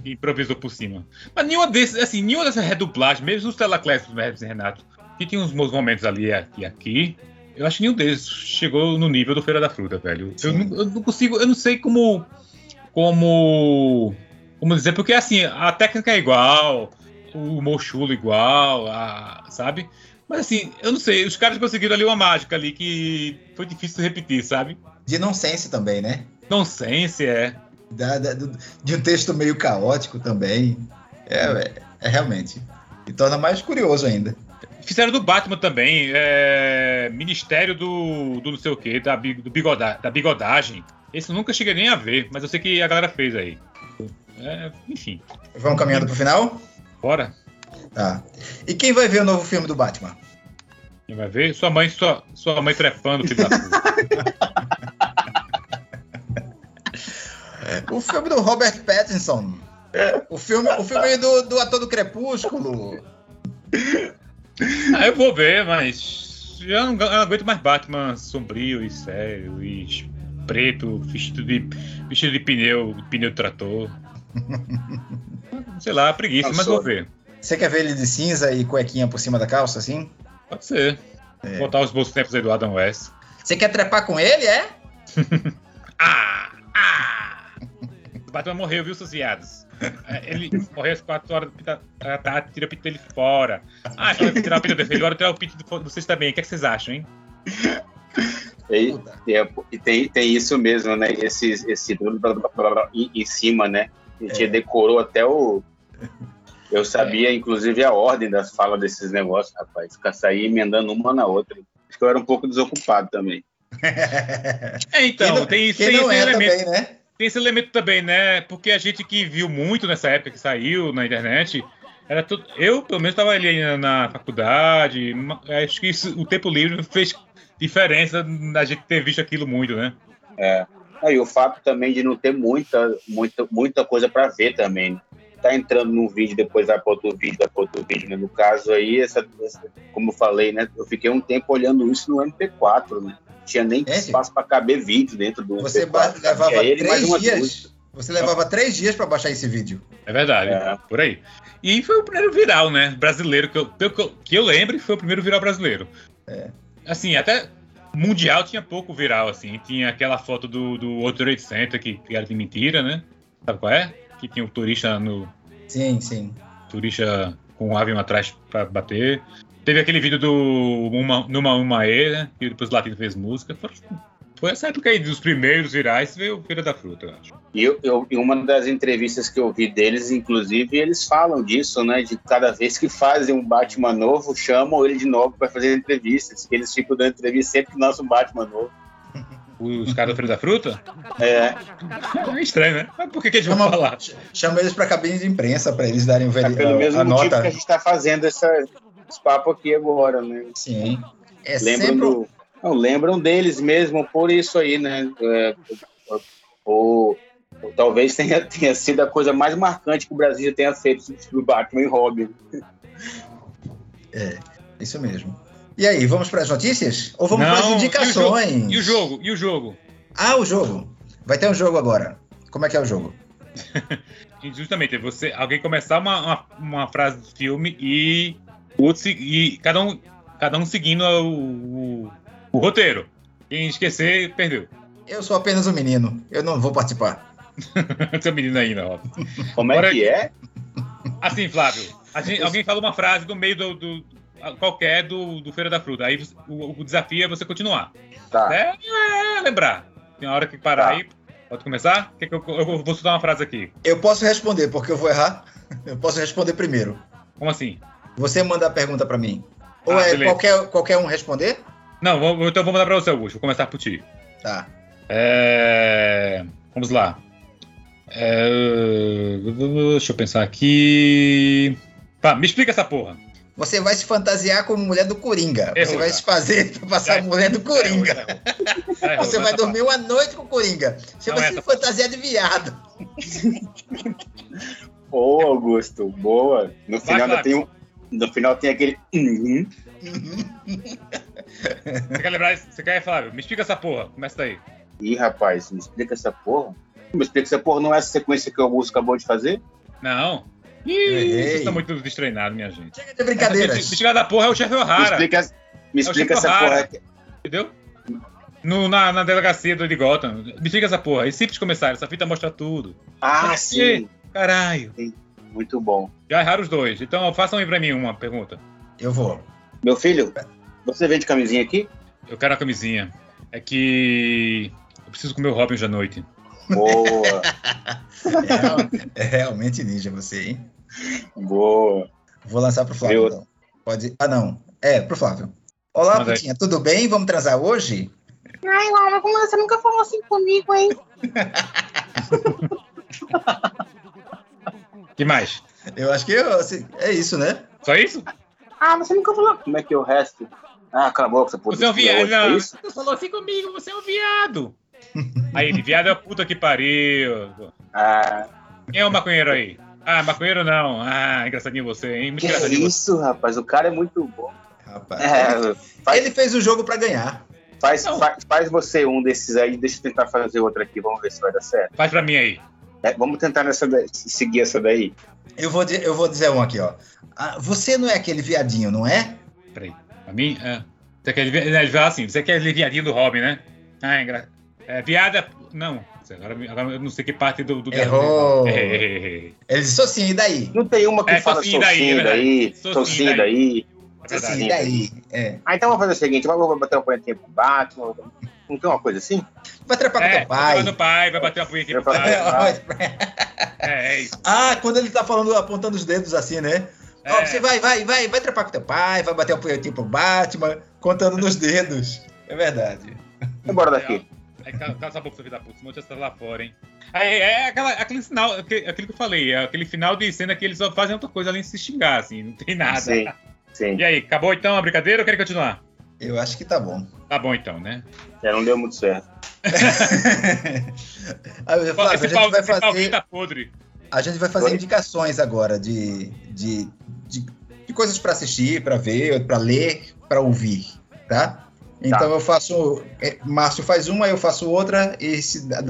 E improvisou por cima. Mas nenhuma desses, assim, nenhuma dessas redublagens, mesmo os telaclasses do Hermes e Renato, que tinha uns bons momentos ali e aqui, aqui, eu acho que nenhum deles chegou no nível do Feira da Fruta, velho. Eu não, eu não consigo, eu não sei como. Como. Como dizer, porque assim, a técnica é igual, o humor chulo igual, a- sabe? Mas assim, eu não sei, os caras conseguiram ali uma mágica ali que foi difícil de repetir, sabe? De nonsense também, né? Nonsense, é. Da- da- do- de um texto meio caótico também. É, é, é realmente. E torna mais curioso ainda. Fizeram do Batman também, é, Ministério do, do não sei o que, da, do bigoda, da bigodagem. Esse eu nunca cheguei nem a ver, mas eu sei que a galera fez aí. É, enfim, Vamos caminhando pro final? bora. Tá. E quem vai ver o novo filme do Batman? Quem vai ver? Sua mãe, sua, sua mãe trepando, filho da puta. O filme do Robert Pattinson. O filme, o filme do, do ator do Crepúsculo. Ah, eu vou ver, mas eu não, eu não aguento mais Batman sombrio e sério e preto, vestido de, vestido de pneu, pneu de trator. Sei lá, preguiça, mas vou ver. Você quer ver ele de cinza e cuequinha por cima da calça, assim? Pode ser. É. Botar os bons tempos aí do Adam West. Você quer trepar com ele, é? Ah! Batman morreu, viu, seus viados? É, Ele morreu às 4 horas da tarde, tá, tira o pito dele fora. Ah, então vai tirar o pito dele, agora tirar o pito de vocês também. O que, é que vocês acham, hein? E, é, e tem, tem isso mesmo, né? Esse, esse blá, blá, blá, blá, blá, em, em cima, né? A gente É. decorou até o. Eu sabia, inclusive, a ordem das falas desses negócios, rapaz. Ficar sair emendando uma na outra. Acho que eu era um pouco desocupado também. É, então, Quem não- tem, Quem tem não esse é elemento. também, né? Tem esse elemento também, né? Porque a gente que viu muito nessa época que saiu na internet, era tudo. Eu, pelo menos, estava ali na, faculdade. Acho que isso- o tempo livre fez diferença na gente ter visto aquilo muito, né? Aí o fato também de não ter muita, muita, muita coisa para ver também. Tá entrando num vídeo, depois vai para outro vídeo, vai para outro vídeo. Né? No caso aí, essa, essa- como eu falei, né? Eu fiquei um tempo olhando isso no MP4, né? Não tinha nem É, espaço para caber vídeo dentro do Você MP4. ba- levava três dias. Você levava três dias pra baixar esse vídeo. É verdade, É. por aí. E foi o primeiro viral, né? Brasileiro, que eu, pelo que eu, que eu lembre, foi o primeiro viral brasileiro. É. Assim, até mundial tinha pouco viral, assim. Tinha aquela foto do, do World Trade Center, que, que era de mentira, né? Sabe qual é? Que tinha o turista no. Sim, sim. Turista com um avião atrás pra bater. Teve aquele vídeo do uma, Numa Uma E, né? Que depois o Latino fez música. Foi, foi essa época aí dos primeiros virais, veio o Feira da Fruta, eu acho. E eu, eu, em uma das entrevistas que eu vi deles, inclusive, eles falam disso, né? De cada vez que fazem um Batman novo, chamam ele de novo para fazer entrevistas. Eles ficam dando entrevista sempre que lança um Batman novo. Os caras do Feira da Fruta? É, É estranho, né? Mas por que, que eles vão Chama, falar? chama eles pra cabine de imprensa pra eles darem o é veri- pelo a, mesmo a motivo nota. que a gente está fazendo essa, esse papo aqui agora, né? Sim. É lembram, sempre. do, não, lembram deles mesmo por isso aí, né? É, ou, ou talvez tenha, tenha sido a coisa mais marcante que o Brasil já tenha feito sobre o Batman e Robin. Isso mesmo. E aí, vamos para as notícias? Ou vamos para as indicações? E o jogo? E o jogo? Ah, o jogo. Vai ter um jogo agora. Como é que é o jogo? Justamente, você, alguém começar uma, uma, uma frase do filme e, o outro, se- e cada, um, cada um seguindo o, o, o roteiro. Quem esquecer, perdeu. Eu sou apenas um menino. Eu não vou participar. Seu menino ainda, ó. Como é Bora- que é? Assim, Flávio, a gente- alguém fala uma frase no meio do, do- qualquer do, do Feira da Fruta. Aí o, o desafio é você continuar. Tá. É, é lembrar. Tem uma hora que parar Tá. aí. Pode começar? Quer que eu, eu vou soltar uma frase aqui. Eu posso responder, porque eu vou errar. Eu posso responder primeiro. Como assim? Você manda a pergunta para mim. Ou Ah, é beleza. qualquer, qualquer um responder? Não, vou- então vou mandar pra você, Augusto. Vou começar por ti. Tá. É... Vamos lá. É... Deixa eu pensar aqui. Tá, me explica essa porra. Você vai se fantasiar como mulher do Coringa. Você vai já. se fazer pra passar a mulher do Coringa. Errou, Você vai dormir uma noite com o Coringa. Você Não, vai se essa- fantasiar de viado. Ô, Augusto, boa. No final ainda tem um. No final tem aquele. uhum. Você quer lembrar? isso? Você quer, Flávio? Me explica essa porra. Começa daí. Ih, rapaz, me explica essa porra. Me explica essa porra, não é essa sequência que o Augusto acabou de fazer? Não. Ih, vocês estão muito destreinados, minha gente. Chega de brincadeiras. Me explica da porra é o chefe Me O'Hara, explica, me explica Chico essa O'Hara. porra. entendeu? No, na, na delegacia do de Gotham. Me explica essa porra. É simples começar. Essa fita mostra tudo. Ah, sim. Caralho. Muito bom. Já erraram os dois. Então façam aí pra mim uma pergunta. Eu vou. Meu filho, você vende camisinha aqui? Eu quero a camisinha. É que. Eu preciso comer o Robin hoje à noite. Boa, É, é realmente ninja você, hein? boa. Vou lançar pro Flávio, Eu- então. Pode. Ah, não. É, pro Flávio. Olá, aí. Putinha, tudo bem? Vamos transar hoje? Ai, Laura, como você nunca falou assim comigo, hein? que mais? Eu acho que eu- assim, é isso, né? Só isso? Ah, você nunca falou. Como é que é o resto? Ah, cala a boca, essa puta. Você é um viado. É Não, isso? você falou assim comigo, você é um viado. Aí, viado é a puta que pariu. Ah, Quem é o maconheiro aí? Ah, maconheiro não. Ah, engraçadinho você, hein? Muito que engraçadinho você. isso, rapaz? O cara é muito bom. Rapaz. É, faz, Ele fez o jogo pra ganhar. faz, faz, faz você um desses aí, deixa eu tentar fazer outro aqui, vamos ver se vai dar certo. Faz pra mim aí. É, vamos tentar nessa daí, seguir essa daí. Eu vou, eu vou dizer um aqui, ó. Ah, você não é aquele viadinho, não é? Peraí. Pra mim, é. Você quer ele fala assim, você quer ele viadinho do Robin, né? Ah, é engraçado. É, viada. Não. Agora, agora eu não sei que parte do. do Errou. É, é, é. Ele disse assim, e daí? Não tem uma que É, fala Socinho daí, socinho é daí, socinho Socinho daí. É. Assim, e daí? É. Ah, então vamos fazer o seguinte, vamos bater um punhetinho pro Batman. Não tem uma coisa assim? Vai trepar com É, teu pai. vai pai, vai bater uma punha aqui pro pai. bater- É, é isso. ah, quando ele tá falando, apontando os dedos assim, né? Ó, É. você vai, vai, vai, vai trepar com teu pai, vai bater um punhetinho pro Batman, contando nos dedos. É verdade. Embora daqui. Aí cala cala essa boca, seu filho da puta, senão eu já lá fora, hein? Aí, é aquela, aquele final, aquele, aquilo que eu falei, é aquele final de cena que eles só fazem outra coisa além de se xingar, assim, não tem nada. Sim, sim. E aí, acabou então a brincadeira ou quer continuar? Eu acho que tá bom. Tá bom então, né? Já não deu muito certo. Aí, Flávio, a esse gente pau, vai fazer, tá podre. a gente vai fazer Oi? indicações agora de, de, de, de coisas pra assistir, pra ver, pra ler, pra ouvir, tá? Então eu faço. é, Márcio faz uma, eu faço outra, e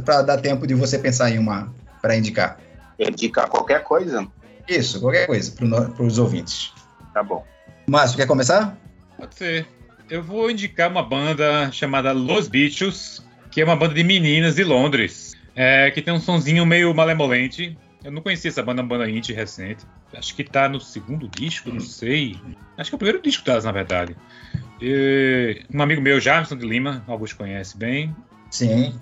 pra dar tempo de você pensar em uma pra indicar. Indicar qualquer coisa, Isso, qualquer coisa para os ouvintes. tá bom. Márcio, quer começar? Pode ser. Eu vou indicar uma banda chamada Los Bichos, que é uma banda de meninas de Londres, é, que tem um sonzinho meio malemolente. Eu não conhecia essa banda, uma banda indie recente. Acho que tá no segundo disco, não sei. Acho que é o primeiro disco delas, na verdade. E um amigo meu, Jarvis de Lima, Augusto conhece bem, Sim.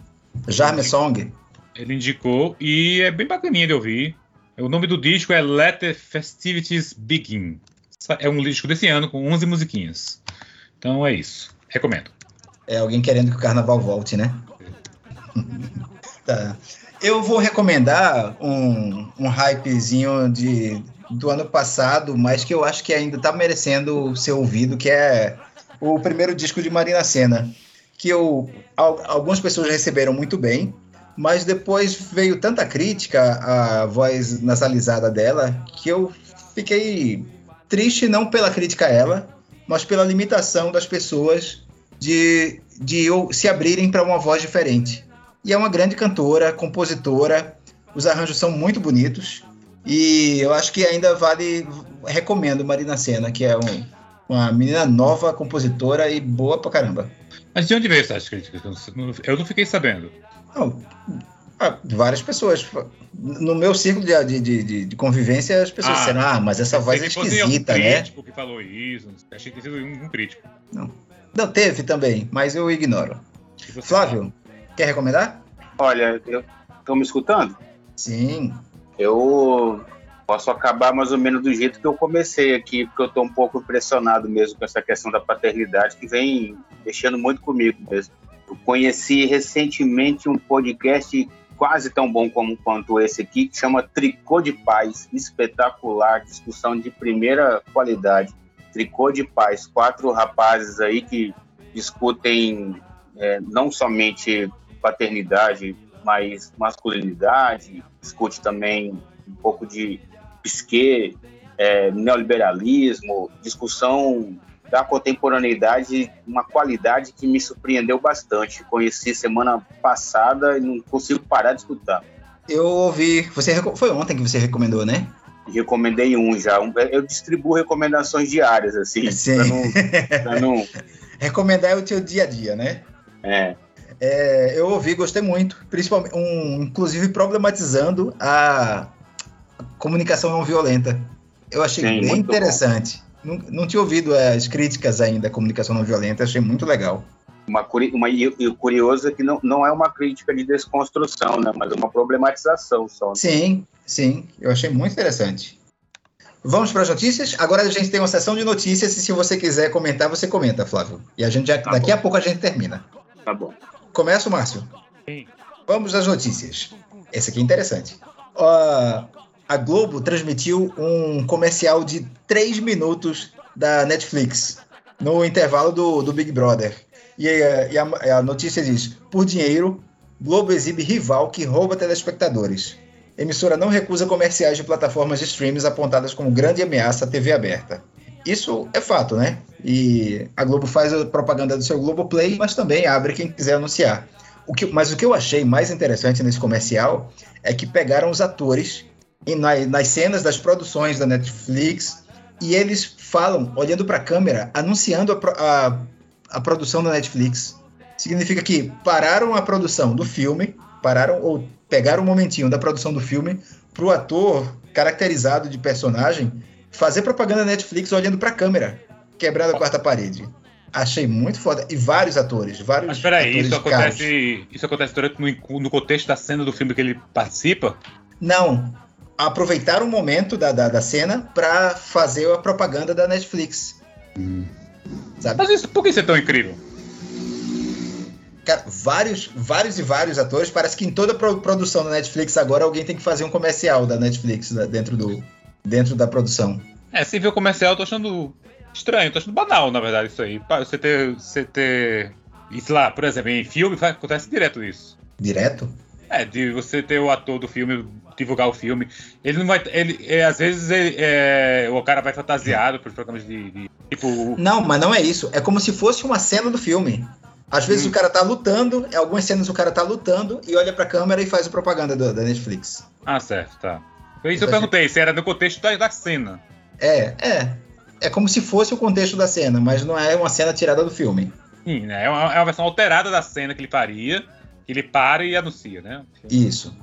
Jarme Song. ele indicou e é bem bacaninha de ouvir. O nome do disco é Let the Festivities Begin. É um disco desse ano com 11 musiquinhas. Então é isso. Recomendo. É alguém querendo que o carnaval volte, né? tá. Eu vou recomendar um, um hypezinho de, do ano passado, mas que eu acho que ainda tá merecendo ser ouvido, que é o primeiro disco de Marina Senna. Que eu, al- algumas pessoas receberam muito bem, mas depois veio tanta crítica à voz nasalizada dela que eu fiquei triste não pela crítica a ela, mas pela limitação das pessoas de, de ou- se abrirem para uma voz diferente. E é uma grande cantora, compositora, os arranjos são muito bonitos e eu acho que ainda vale, recomendo Marina Senna, que é um- uma menina nova, compositora e boa pra caramba. Mas de onde veio essas críticas? Eu não- Eu não fiquei sabendo. Não, ah, várias pessoas. No meu círculo de, de- de, de- convivência, as pessoas Ah, disseram, ah, mas essa voz é esquisita, né? crítico que falou isso, achei que tinha sido um, um crítico. Não, teve também, mas eu ignoro. Flávio, quer recomendar? Olha, estão me escutando? Sim. Eu posso acabar mais ou menos do jeito que eu comecei aqui, porque eu estou um pouco impressionado mesmo com essa questão da paternidade, que vem mexendo muito comigo mesmo. Eu conheci recentemente um podcast quase tão bom como quanto esse aqui, que chama Tricô de Paz, espetacular, discussão de primeira qualidade. Tricô de Paz, quatro rapazes aí que discutem é, não somente paternidade, mas masculinidade, discute também um pouco de psique, é, neoliberalismo, discussão da contemporaneidade, uma qualidade que me surpreendeu bastante. Conheci semana passada e não consigo parar de escutar. Eu ouvi. Você foi ontem que você recomendou, né? Recomendei um já. Eu distribuo recomendações diárias, assim, Sim. pra não, pra não- Recomendar é o teu dia a dia, né? é, É, eu ouvi, gostei muito, principalmente, um, inclusive problematizando a comunicação não violenta. Eu achei Sim, bem muito bom. Não, não tinha ouvido as críticas ainda à comunicação não violenta, achei muito legal. uma, uma, e o curioso é que não, não é uma crítica de desconstrução, né, mas uma problematização só. né? Sim, sim, eu achei muito interessante. Vamos para as notícias? Agora a gente tem uma sessão de notícias e se você quiser comentar, você comenta, Flávio. E a gente já, Tá daqui bom. a pouco a gente termina. Tá bom. Começa, Márcio. Sim. Vamos às notícias. Esse aqui é interessante. Ó, a Globo transmitiu um comercial de 3 minutos da Netflix no intervalo do, do Big Brother. E, eh, e a, a notícia diz: por dinheiro, Globo exibe rival que rouba telespectadores. Emissora não recusa comerciais de plataformas de streams apontadas como grande ameaça à TV aberta. Isso é fato, né? E a Globo faz a propaganda do seu Globoplay, mas também abre quem quiser anunciar. O que, mas o que eu achei mais interessante nesse comercial é que pegaram os atores em- na- nas cenas das produções da Netflix e eles falam, olhando para a câmera, anunciando a, a- a produção da Netflix. Significa que pararam a produção do filme pararam ou pegaram um momentinho da produção do filme pro ator caracterizado de personagem fazer propaganda na Netflix olhando pra câmera, quebrando a quarta parede. Achei muito foda. E vários atores, vários Mas peraí, isso caros. acontece, isso acontece durante no, no contexto da cena do filme que ele participa? Não. Aproveitaram o momento da, da, da cena pra fazer a propaganda da Netflix. Sabe? Mas isso, por que isso é tão incrível? Cara, vários, vários e vários atores. Parece que em toda pro- produção da Netflix agora alguém tem que fazer um comercial da Netflix né, dentro, do, dentro da produção. É, se vê o comercial, eu tô achando estranho, tô achando banal, na verdade, isso aí. Você ter. Você ter. Isso lá, por exemplo, em filme acontece direto isso. Direto? É, de você ter o ator do filme, divulgar o filme. Ele não vai. Ele, é, às vezes ele- é, o cara vai fantasiado pros programas de. de- tipo. Não, mas não é isso. É como se fosse uma cena do filme. Às vezes Hum. o cara tá lutando, em algumas cenas o cara tá lutando e olha pra câmera e faz a propaganda do- da Netflix. Ah, certo, tá. Isso eu perguntei, se era no contexto da, da cena. É, é. É como se fosse o contexto da cena, mas não é uma cena tirada do filme. Sim, né? É uma, é uma versão alterada da cena que ele faria, ele para e anuncia, né? Isso.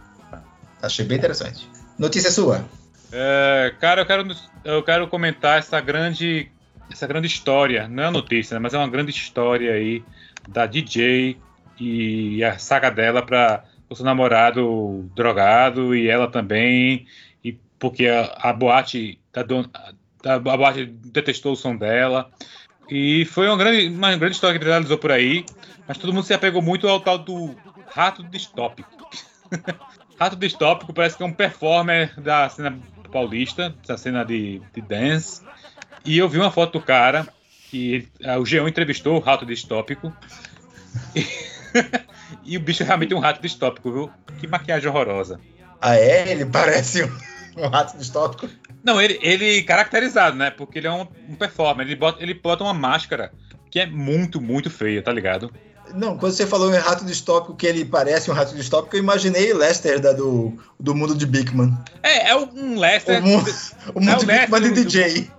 Achei bem interessante. Notícia sua. É, cara, eu quero, eu quero comentar essa grande, essa grande história, não é notícia, né, mas é uma grande história aí da DJ e a saga dela para o seu namorado drogado e ela também, e porque a, a boate da dona, a, a boate detestou o som dela. E foi uma grande, uma grande história que realizou por aí, mas todo mundo se apegou muito ao tal do rato distópico. Rato Distópico parece que é um performer da cena paulista, da cena de, de dance. E eu vi uma foto do cara, que ah, o G1 entrevistou o Rato Distópico. E, e o bicho é realmente um rato distópico, viu? Que maquiagem horrorosa. Ah, é? Ele parece um, um rato distópico. Não, ele, ele caracterizado, né? Porque ele é um, um performer. Ele bota, ele bota uma máscara que é muito, muito feia, tá ligado? Não, quando você falou em rato distópico, que ele parece um rato distópico, eu imaginei Lester da, do, do mundo de Bigman. É, é um Lester. O mundo, o mundo É de Lester Bigman de do- DJ.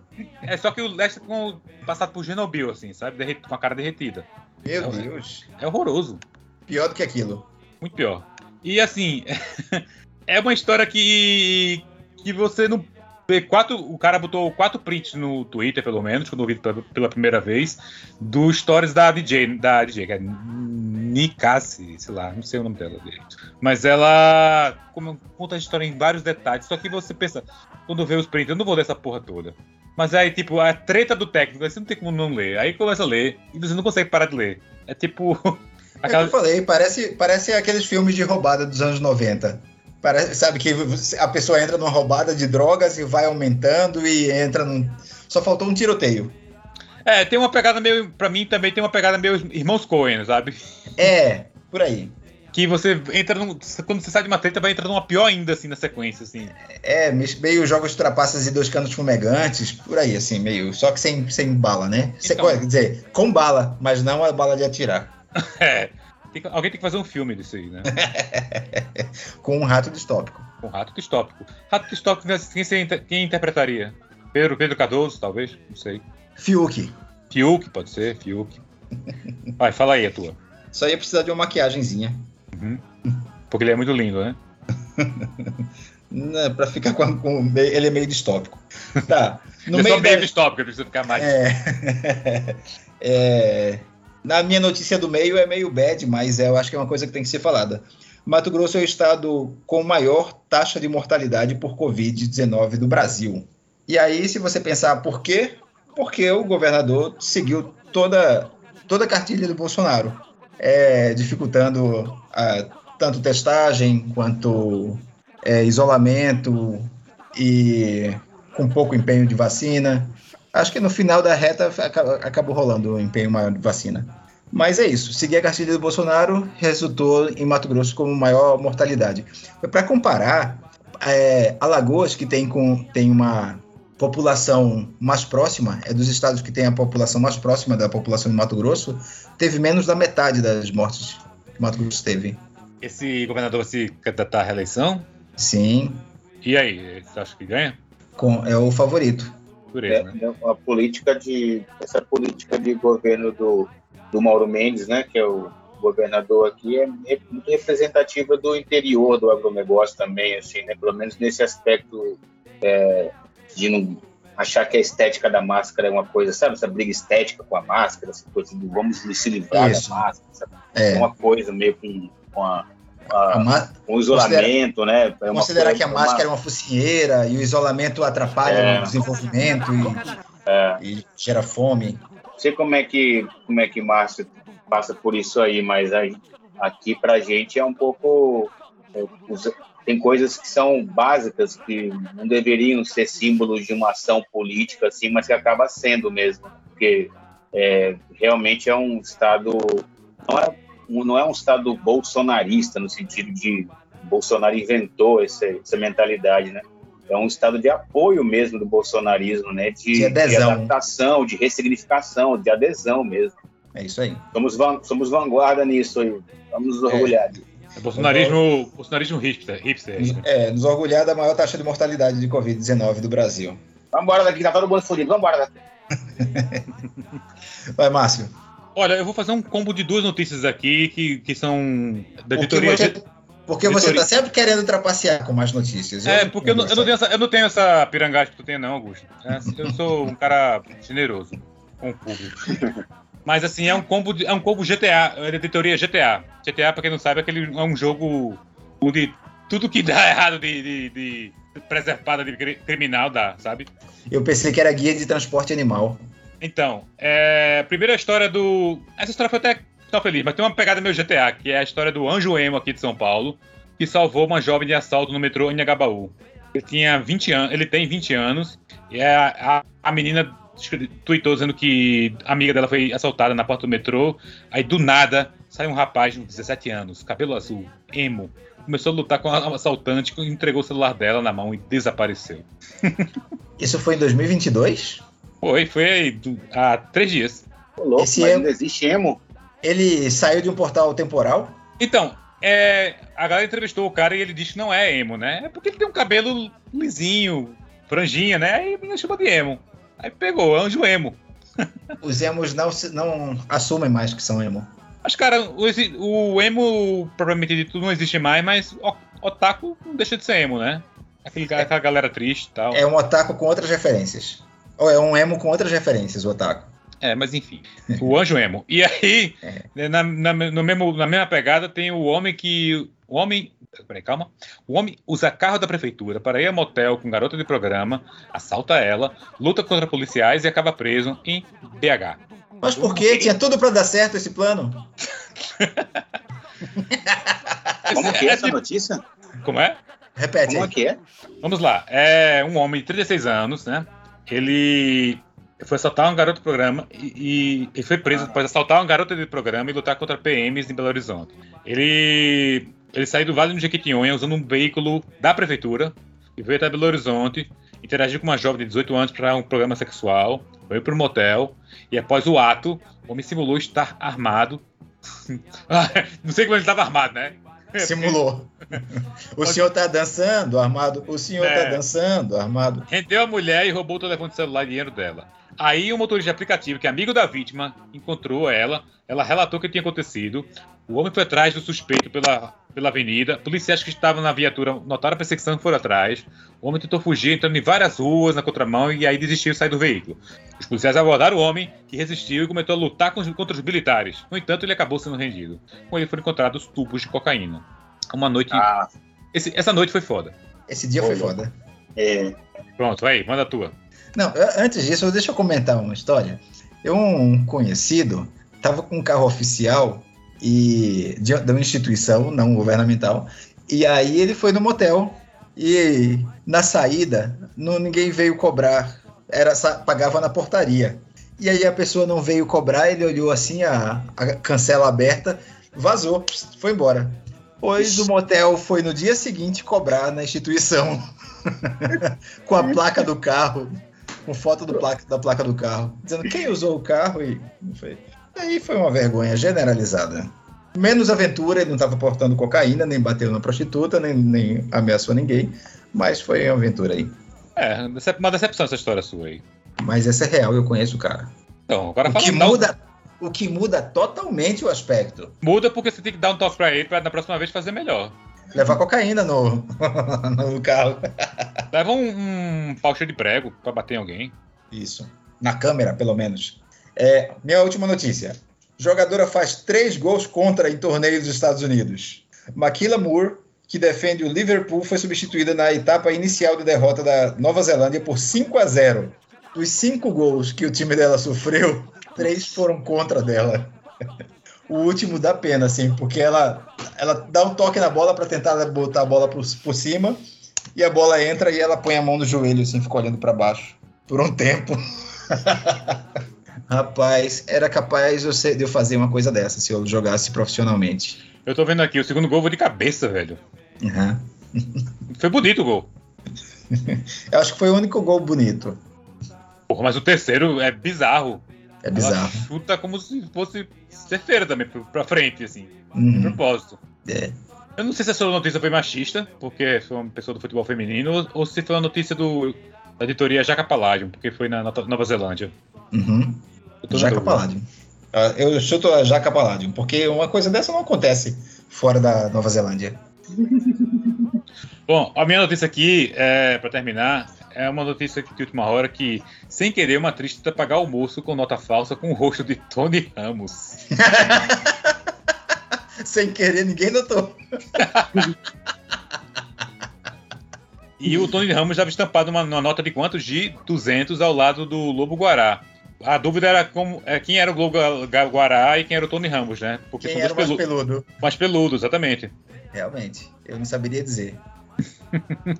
É só que o Lester com, passado por Genobil, assim, sabe? Com a cara derretida. Meu É Deus. É horroroso. Pior do que aquilo. Muito pior. E assim, é uma história que que você não quatro, o cara botou quatro prints no Twitter, pelo menos, quando eu vi pela, pela primeira vez, dos stories da DJ, da DJ, que é Nikassi, sei lá, não sei o nome dela direito. Mas ela como- conta a história em vários detalhes, só que você pensa, quando vê os prints, eu não vou ler essa porra toda. Mas aí, tipo, a treta do técnico, você não tem como não ler. Aí começa a ler e você não consegue parar de ler. É tipo. É o que eu falei, parece, parece aqueles filmes de roubada dos anos 90. Parece, sabe que a pessoa entra numa roubada de drogas e vai aumentando e entra num. Só faltou um tiroteio. É, tem uma pegada meio. Pra mim também tem uma pegada meio Irmãos Coen, sabe? É, por aí. Que você entra num. Quando você sai de uma treta, vai entrar numa pior ainda, assim, na sequência, assim. É, meio jogos de trapaças e dois canos fumegantes, por aí, assim, meio. Só que sem, sem bala, né? Sem- Então. quer dizer, com bala, mas não a bala de atirar. É. Tem que- alguém tem que fazer um filme disso aí, né? Com um rato distópico. Com Rato Distópico. Rato Distópico, quem, você quem interpretaria? Pedro, Pedro Cardoso, talvez? Não sei. Fiuk. Fiuk, pode ser, Fiuk. Vai, fala aí a tua. Só ia precisar de uma maquiagenzinha. Porque ele é muito lindo, né? Né, pra ficar com, com- Ele é meio distópico. Tá. No eu meio sou meio da- distópico, eu preciso ficar mais. É. É, Na minha notícia do meio é meio bad, mas eu acho que é uma coisa que tem que ser falada. Mato Grosso é o estado com maior taxa de mortalidade por Covid-19 do Brasil. E aí, se você pensar por quê? Porque o governador seguiu toda, toda a cartilha do Bolsonaro, é, dificultando a- tanto testagem quanto é, isolamento e com pouco empenho de vacina. Acho que no final da reta aca- acabou rolando o empenho maior de vacina. Mas é isso. Seguir a cartilha do Bolsonaro resultou em Mato Grosso como maior mortalidade. Para comparar, é, Alagoas, que tem, com, tem uma população mais próxima, é dos estados que tem a população mais próxima da população de Mato Grosso, teve menos da metade das mortes que Mato Grosso teve. Esse governador se candidatar à reeleição? Sim, E aí, você acha que ganha? com- é o favorito. Dureza, né? É, é a política de essa política de governo do, do Mauro Mendes, né, que é o governador aqui é, é muito representativa do interior do agronegócio também, assim, né? Pelo menos nesse aspecto é, de não achar que a estética da máscara é uma coisa, sabe? Essa briga estética com a máscara, essa coisa do vamos se livrar Isso. da máscara, sabe? É. É uma coisa meio com, com, a, com a- ma- o isolamento, né? É uma Considerar coisa- que a uma- máscara é uma focinheira e o isolamento atrapalha É. o desenvolvimento é. e, e gera fome. Não sei como é que como é que Márcio passa por isso aí, mas aí, aqui pra gente é um pouco é, tem coisas que são básicas que não deveriam ser símbolos de uma ação política assim, mas que acaba sendo mesmo, porque é, realmente é um estado não é um- não é um estado bolsonarista no sentido de Bolsonaro inventou essa, essa mentalidade, né? É um estado de apoio mesmo do bolsonarismo, né? De, De adesão. adaptação, de ressignificação, de adesão mesmo. É isso aí. Somos, van- somos vanguarda nisso aí. Vamos nos orgulhar. disso. É bolsonarismo, bolsonarismo hipster. hipster né? É, nos orgulhar da maior taxa de mortalidade de Covid-19 do Brasil. Vambora daqui, tá todo mundo fodido. Vambora daqui. Vai, Márcio. Olha, eu vou fazer um combo de duas notícias aqui que, que são da editoria. porque você tá sempre querendo trapacear com mais notícias. É, porque eu não, eu não tenho essa, eu não tenho essa pirangagem que tu tem, não, Augusto. É, eu sou um cara generoso com o público. Mas assim, é um combo, de- é um combo GTA, é da editoria GTA. GTA, pra quem não sabe, é, aquele, é um jogo onde tudo que dá errado de, de, de preservada de cri- criminal dá, sabe? Eu pensei que era guia de transporte animal. Então, é, primeira história do. Essa história foi até tão feliz, mas tem uma pegada meio GTA, que é a história do Anjo Emo aqui de São Paulo, que salvou uma jovem de assalto no metrô em Agabaú. Ele tinha 20 anos, ele tem 20 anos, e é a, a, a menina tweetou dizendo que a amiga dela foi assaltada na porta do metrô. Aí do nada sai um rapaz de 17 anos, cabelo azul, emo. Começou a lutar com a assaltante, entregou o celular dela na mão e desapareceu. Isso foi em 2022? Foi, foi aí, do- há três dias. Ô, louco, Esse mas é- ainda existe emo. Ele saiu de um portal temporal? Então, é, a galera entrevistou o cara e ele disse que não é emo, né? É porque ele tem um cabelo lisinho, franjinha, né? Aí a menina chama de emo. Aí pegou, anjo emo. Os emos não, não assumem mais que são emo. Mas, cara, o, o emo, propriamente dito, não existe mais, mas o otaku não deixa de ser emo, né? Aquele, cara- aquela galera triste e tal. É um otaku com outras referências. Ou é um emo com outras referências, o otaku. É, mas enfim. O anjo emo. E aí, né, na, na, no mesmo, na mesma pegada, tem o homem que. O homem. Peraí, calma. O homem usa carro da prefeitura para ir a motel com garota de programa, assalta ela, luta contra policiais e acaba preso em BH. Mas por quê? Tinha tudo pra dar certo esse plano? Como que é É essa notícia? Como é? Repete Como é que é? Vamos lá. É um homem de 36 anos, né? Ele foi assaltar um garoto de programa e, e- foi preso após assaltar uma garota de programa e lutar contra PMs em Belo Horizonte. Ele, ele saiu do Vale do Jequitinhonha usando um veículo da prefeitura e veio até Belo Horizonte, interagiu com uma jovem de 18 anos para um programa sexual, foi para um motel e após o ato, o homem simulou estar armado. Ah, Não sei como ele estava armado, né? Simulou. O senhor tá dançando armado. O senhor É. tá dançando armado. Rendeu a mulher e roubou o telefone celular e dinheiro dela. Aí o motorista de aplicativo, que é amigo da vítima, encontrou ela. Ela relatou o que tinha acontecido. O homem foi atrás do suspeito pela, pela avenida. Policiais que estavam na viatura notaram a perseguição e foram atrás. O homem tentou fugir, entrando em várias ruas na contramão e aí desistiu e saiu do veículo. Os policiais abordaram o homem, que resistiu e começou a lutar contra os militares. No entanto, ele acabou sendo rendido. Com ele foram encontrados tubos de cocaína. Uma noite. Ah, esse- essa noite foi foda. Esse dia foi foda. é. Pronto, aí, manda a tua. Não, antes disso, deixa eu comentar uma história. Eu, um conhecido, tava com um carro oficial e de, de uma instituição não governamental. E aí ele foi no motel e na saída não, ninguém veio cobrar, era pagava na portaria. E aí a pessoa não veio cobrar, ele olhou assim a, a cancela aberta, vazou, foi embora. Pois o motel foi no dia seguinte cobrar na instituição com a placa do carro com foto do placa, da placa do carro, dizendo quem usou o carro e não foi. Aí foi uma vergonha generalizada. Menos aventura, ele não estava portando cocaína, nem bateu na prostituta, nem, nem ameaçou ninguém, mas foi uma aventura aí. É, uma decepção essa história sua aí. Mas essa é real, eu conheço o cara. Então, agora O fala que não. muda, o que muda totalmente o aspecto. Muda porque você tem que dar um toque pra ele pra na próxima vez fazer melhor. Levar cocaína no, no carro. Leva um, um pau cheio de prego pra bater em alguém. Isso. Na câmera, pelo menos. É, minha última notícia. Jogadora faz três gols contra em torneios dos Estados Unidos. Maquila Moore, que defende o Liverpool, foi substituída na etapa inicial de derrota da Nova Zelândia por 5 a 0. Dos cinco gols que o time dela sofreu, três foram contra dela. O último dá pena, assim, porque ela, ela dá um toque na bola para tentar botar a bola por, por cima e a bola entra e ela põe a mão no joelho, assim, fica olhando para baixo por um tempo. Rapaz, era capaz ser- de eu fazer uma coisa dessa se eu jogasse profissionalmente. Eu tô vendo aqui, o segundo gol foi de cabeça, velho. Uhum. Foi bonito o gol. Eu acho que foi o único gol bonito. Porra, mas o terceiro é bizarro. É Ela bizarro. chuta como se fosse terceira também, pra- frente, assim. De Uhum. propósito. É. Eu não sei se essa notícia foi machista, porque foi uma pessoa do futebol feminino, ou se foi uma notícia do, da editoria Jaca Palladium, porque foi na Nova Nova Zelândia. Uhum. Jaca. Palladium. Ah, Eu chuto a Jaca Palladium, porque uma coisa dessa não acontece fora da Nova Zelândia. Bom, a minha notícia aqui, é, para terminar, é uma notícia aqui de última hora que, sem querer, uma atriz tenta pagar almoço com nota falsa com o rosto de Tony Ramos. Sem querer, ninguém notou. E o Tony Ramos estava estampado uma, uma nota de quantos? De 200 ao lado do Lobo Guará. A dúvida era como, é, quem era o Lobo Guará e quem era o Tony Ramos, né? Porque Quem são era dois mais pelu peludo? mais peludos, exatamente. Realmente, eu não saberia dizer.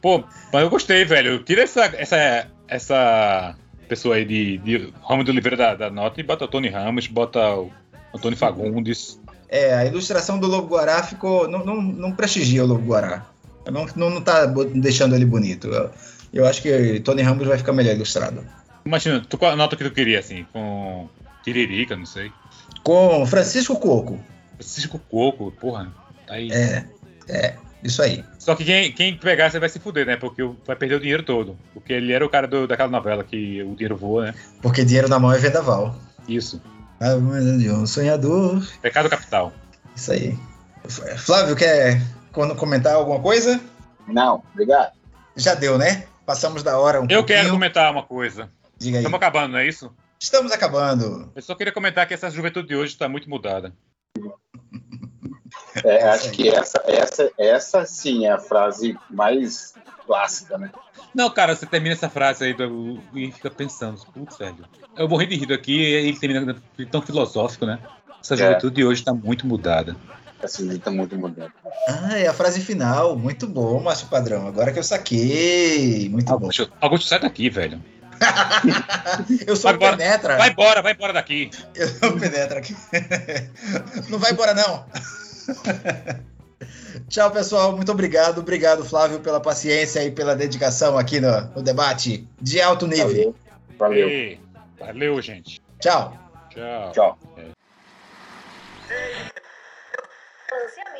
Pô, mas eu gostei, velho. Tira essa, essa, essa pessoa aí de, de Ramos de Oliveira da, da nota e bota o Tony Ramos, bota o Antônio Fagundes. É, a ilustração do Lobo Guará ficou. Não, não, não prestigia o Lobo Guará. Não, não, não tá deixando ele bonito. Eu, eu acho que Tony Ramos vai ficar melhor ilustrado. Imagina, tu, qual a nota que tu queria, assim? Com Tiririca, não sei. Com Francisco Coco. Francisco Coco, porra. tá Aí. É, é, isso aí. Só que quem, quem pegar, você vai se fuder, né? Porque vai perder o dinheiro todo. Porque ele era o cara do- daquela novela que o dinheiro voa, né? Porque dinheiro na mão é vendaval. Isso. A vida de um sonhador. Pecado capital. Isso aí. Flávio, quer quando comentar alguma coisa? Não, obrigado. Já deu, né? Passamos da hora um Eu quero pouquinho. comentar uma coisa. Diga aí. Estamos acabando, não é isso? Estamos acabando. Eu só queria comentar que essa juventude de hoje está muito mudada. É, acho que essa, essa, essa sim é a frase mais clássica, né? Não, cara, você termina essa frase aí do- e fica pensando, putz, velho. Eu morri de rir aqui e ele termina tão filosófico, né? Essa É. juventude de hoje está muito mudada. Tá muito moderna. Ah, é a frase final. Muito bom, Márcio Padrão. Agora que eu saquei. Muito bom. Augusto, Augusto, sai daqui, velho. Eu sou Vai o embora. Penetra. Vai embora, vai embora daqui. Eu sou o Penetra aqui. Não vai embora, não. Tchau, pessoal. Muito obrigado. Obrigado, Flávio, pela paciência e pela dedicação aqui no, no debate de alto nível. Valeu. Valeu. Valeu, gente. Tchau. Tchau. Tchau. producción